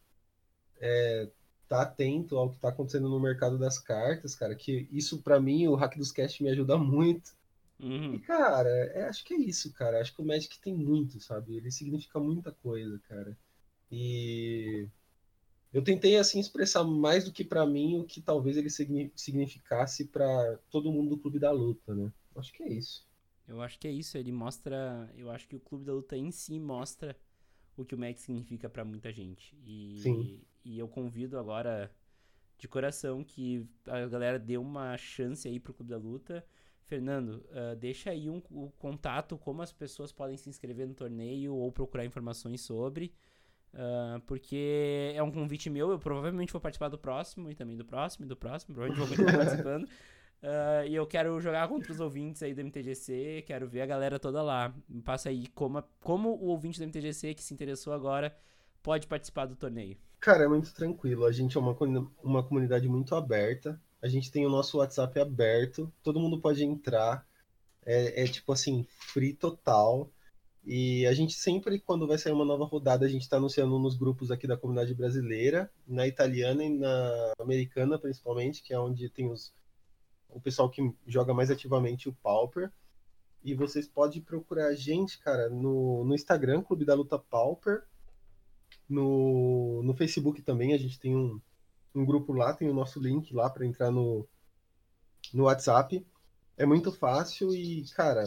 é, tá atento ao que tá acontecendo no mercado das cartas, cara, que isso para mim, o Hack dos Cast me ajuda muito. Uhum. E, cara, é, acho que é isso, cara. Acho que o Magic tem muito, sabe? Ele significa muita coisa, cara. E eu tentei, assim, expressar mais do que para mim o que talvez ele significasse para todo mundo do Clube da Luta, né? Acho que é isso. Eu acho que é isso. Ele mostra. Eu acho que o Clube da Luta em si mostra o que o Magic significa para muita gente. E, Sim. E eu convido agora de coração que a galera dê uma chance aí pro Clube da Luta. Fernando, uh, deixa aí um, o contato, como as pessoas podem se inscrever no torneio ou procurar informações sobre. Uh, porque é um convite meu, eu provavelmente vou participar do próximo e também do próximo e do próximo, provavelmente vou continuar participando. Uh, e eu quero jogar contra os ouvintes aí do MTGC, quero ver a galera toda lá. Me passa aí como, como o ouvinte do MTGC que se interessou agora pode participar do torneio. Cara, é muito tranquilo. A gente é uma, uma comunidade muito aberta. A gente tem o nosso WhatsApp aberto. Todo mundo pode entrar. É, é tipo assim, free total. E a gente sempre, quando vai sair uma nova rodada, a gente está anunciando nos grupos aqui da comunidade brasileira, na italiana e na americana, principalmente, que é onde tem os, o pessoal que joga mais ativamente o Pauper. E vocês podem procurar a gente, cara, no, no Instagram, Clube da Luta Pauper. No, no Facebook também, a gente tem um, um grupo lá, tem o nosso link lá para entrar no, no WhatsApp. É muito fácil e, cara,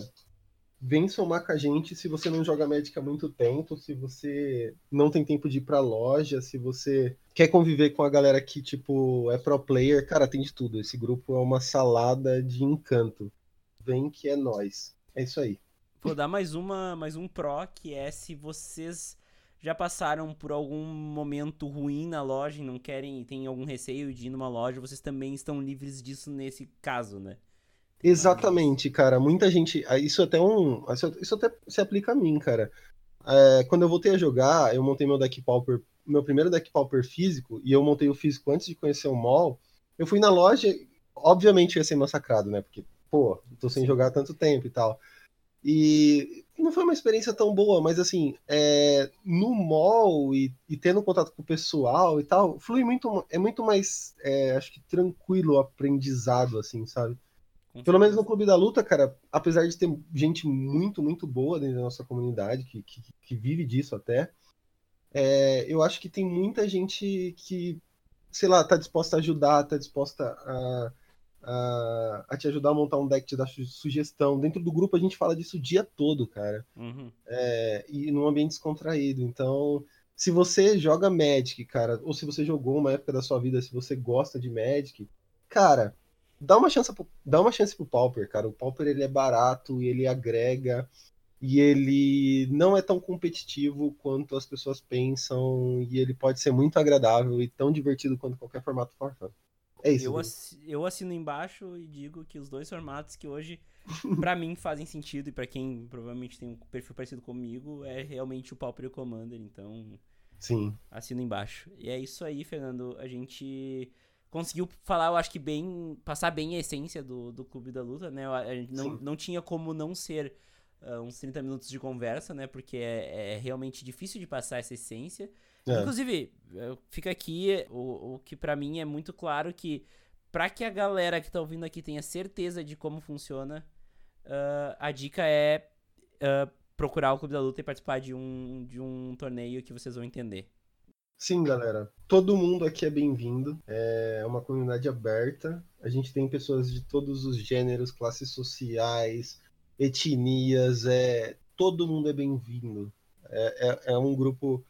vem somar com a gente se você não joga Magic há muito tempo, se você não tem tempo de ir pra loja, se você quer conviver com a galera que, tipo, é pro player, cara, tem de tudo. Esse grupo é uma salada de encanto. Vem que é nós. É isso aí. Vou dar mais uma, mais um pro, que é se vocês já passaram por algum momento ruim na loja e não querem, tem algum receio de ir numa loja, vocês também estão livres disso nesse caso, né? Exatamente, cara. Muita gente. ah, Isso até um. Isso até se aplica a mim, cara. É, quando eu voltei a jogar, eu montei meu deck pauper, meu primeiro deck pauper físico, e eu montei o físico antes de conhecer o mall. Eu fui na loja, obviamente ia ser massacrado, né? Porque, pô, tô sem jogar há tanto tempo e tal. E não foi uma experiência tão boa, mas assim, é, no mall e, e tendo contato com o pessoal e tal, flui muito, é muito mais, é, acho que tranquilo o aprendizado, assim, sabe? Pelo menos no. Clube da Luta, cara, apesar de ter gente muito, muito boa dentro da nossa comunidade, que, que, que vive disso até, é, eu acho que tem muita gente que, sei lá, tá disposta a ajudar, tá disposta a, a, a te ajudar a montar um deck, te dar su- sugestão. Dentro do grupo a gente fala disso o dia todo, cara. Uhum. É, e num ambiente descontraído. Então, se você joga Magic, cara, ou se você jogou uma época da sua vida, se você gosta de Magic, cara, dá uma chance pro, dá uma chance pro Pauper, cara. O Pauper ele é barato e ele agrega e ele não é tão competitivo quanto as pessoas pensam e ele pode ser muito agradável e tão divertido quanto qualquer formato for. É isso. Eu, eu assino embaixo e digo que os dois formatos que hoje, para mim, fazem sentido e para quem provavelmente tem um perfil parecido comigo, é realmente o Pauper e o Commander. Então, Sim. Assino embaixo. E é isso aí, Fernando. A gente conseguiu falar, eu acho que bem. passar bem a essência do, do Clube da Luta, né? A gente não, não tinha como não ser uh, uns 30 minutos de conversa, né? Porque é, é realmente difícil de passar essa essência. É. Inclusive, fica aqui o, o que para mim é muito claro que para que a galera que tá ouvindo aqui tenha certeza de como funciona, uh, a dica é uh, procurar o Clube da Luta e participar de um, de um torneio que vocês vão entender. Sim, galera. Todo mundo aqui é bem-vindo. É uma comunidade aberta. A gente tem pessoas de todos os gêneros, classes sociais, etnias. É todo mundo é bem-vindo. É, é, é um grupo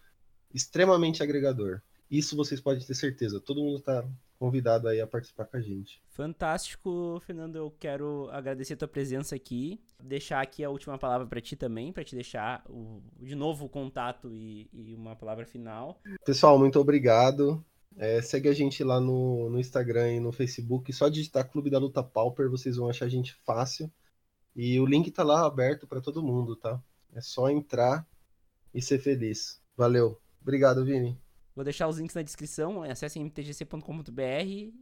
extremamente agregador. Isso vocês podem ter certeza. Todo mundo está convidado aí a participar com a gente. Fantástico, Fernando. Eu quero agradecer a tua presença aqui. Deixar aqui a última palavra para ti também, para te deixar o, de novo o contato e, e, uma palavra final. Pessoal, muito obrigado. É, segue a gente lá no, no Instagram e no Facebook. Só digitar Clube da Luta Pauper, vocês vão achar a gente fácil. E o link tá lá aberto para todo mundo, tá? É só entrar e ser feliz. Valeu. Obrigado, Vini. Vou deixar os links na descrição, acessem mtgc.com.br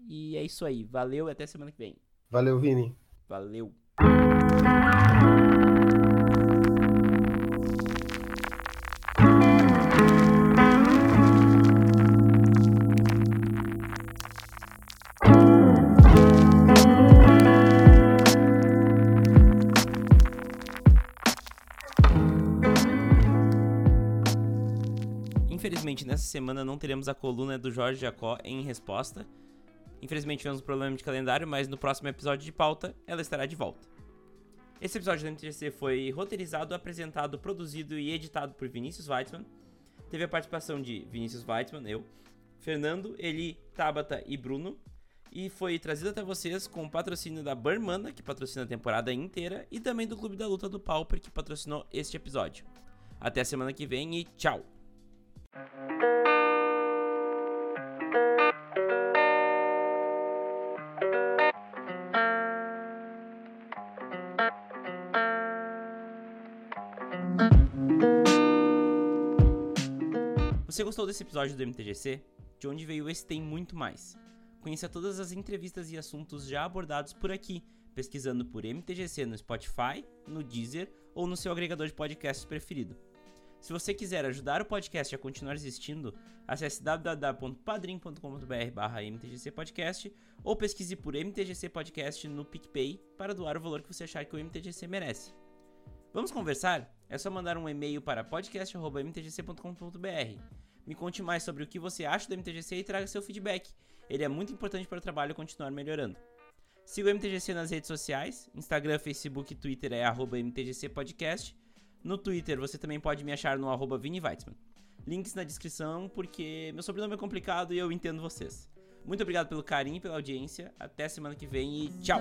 e é isso aí. Valeu e até semana que vem. Valeu, Vini. Valeu. Infelizmente, nessa semana não teremos a coluna do Jorge Jacó em resposta. Infelizmente, tivemos um problema de calendário, mas no próximo episódio de pauta ela estará de volta. Esse episódio do MTGC foi roteirizado, apresentado, produzido e editado por Vinícius Weitzman. Teve a participação de Vinícius Weitzman, eu, Fernando, Eli, Tabata e Bruno. E foi trazido até vocês com o patrocínio da Burmana, que patrocina a temporada inteira, e também do Clube da Luta do Pauper, que patrocinou este episódio. Até a semana que vem e tchau! Você gostou desse episódio do MTGC? De onde veio esse tem muito mais. Conheça todas as entrevistas e assuntos já abordados por aqui, pesquisando por MTGC no Spotify, no Deezer ou no seu agregador de podcasts preferido. Se você quiser ajudar o podcast a continuar existindo, acesse www.padrim.com.br mtgcpodcast ou pesquise por MTGC Podcast no PicPay para doar o valor que você achar que o MTGC merece. Vamos conversar? É só mandar um e-mail para podcast.mtgc.com.br. Me conte mais sobre o que você acha do MTGC e traga seu feedback. Ele é muito importante para o trabalho continuar melhorando. Siga o MTGC nas redes sociais, Instagram, Facebook e Twitter é arroba MTGC Podcast no Twitter você também pode me achar no arroba Vini. Links na descrição, porque meu sobrenome é complicado e eu entendo vocês. Muito obrigado pelo carinho e pela audiência. Até semana que vem e tchau!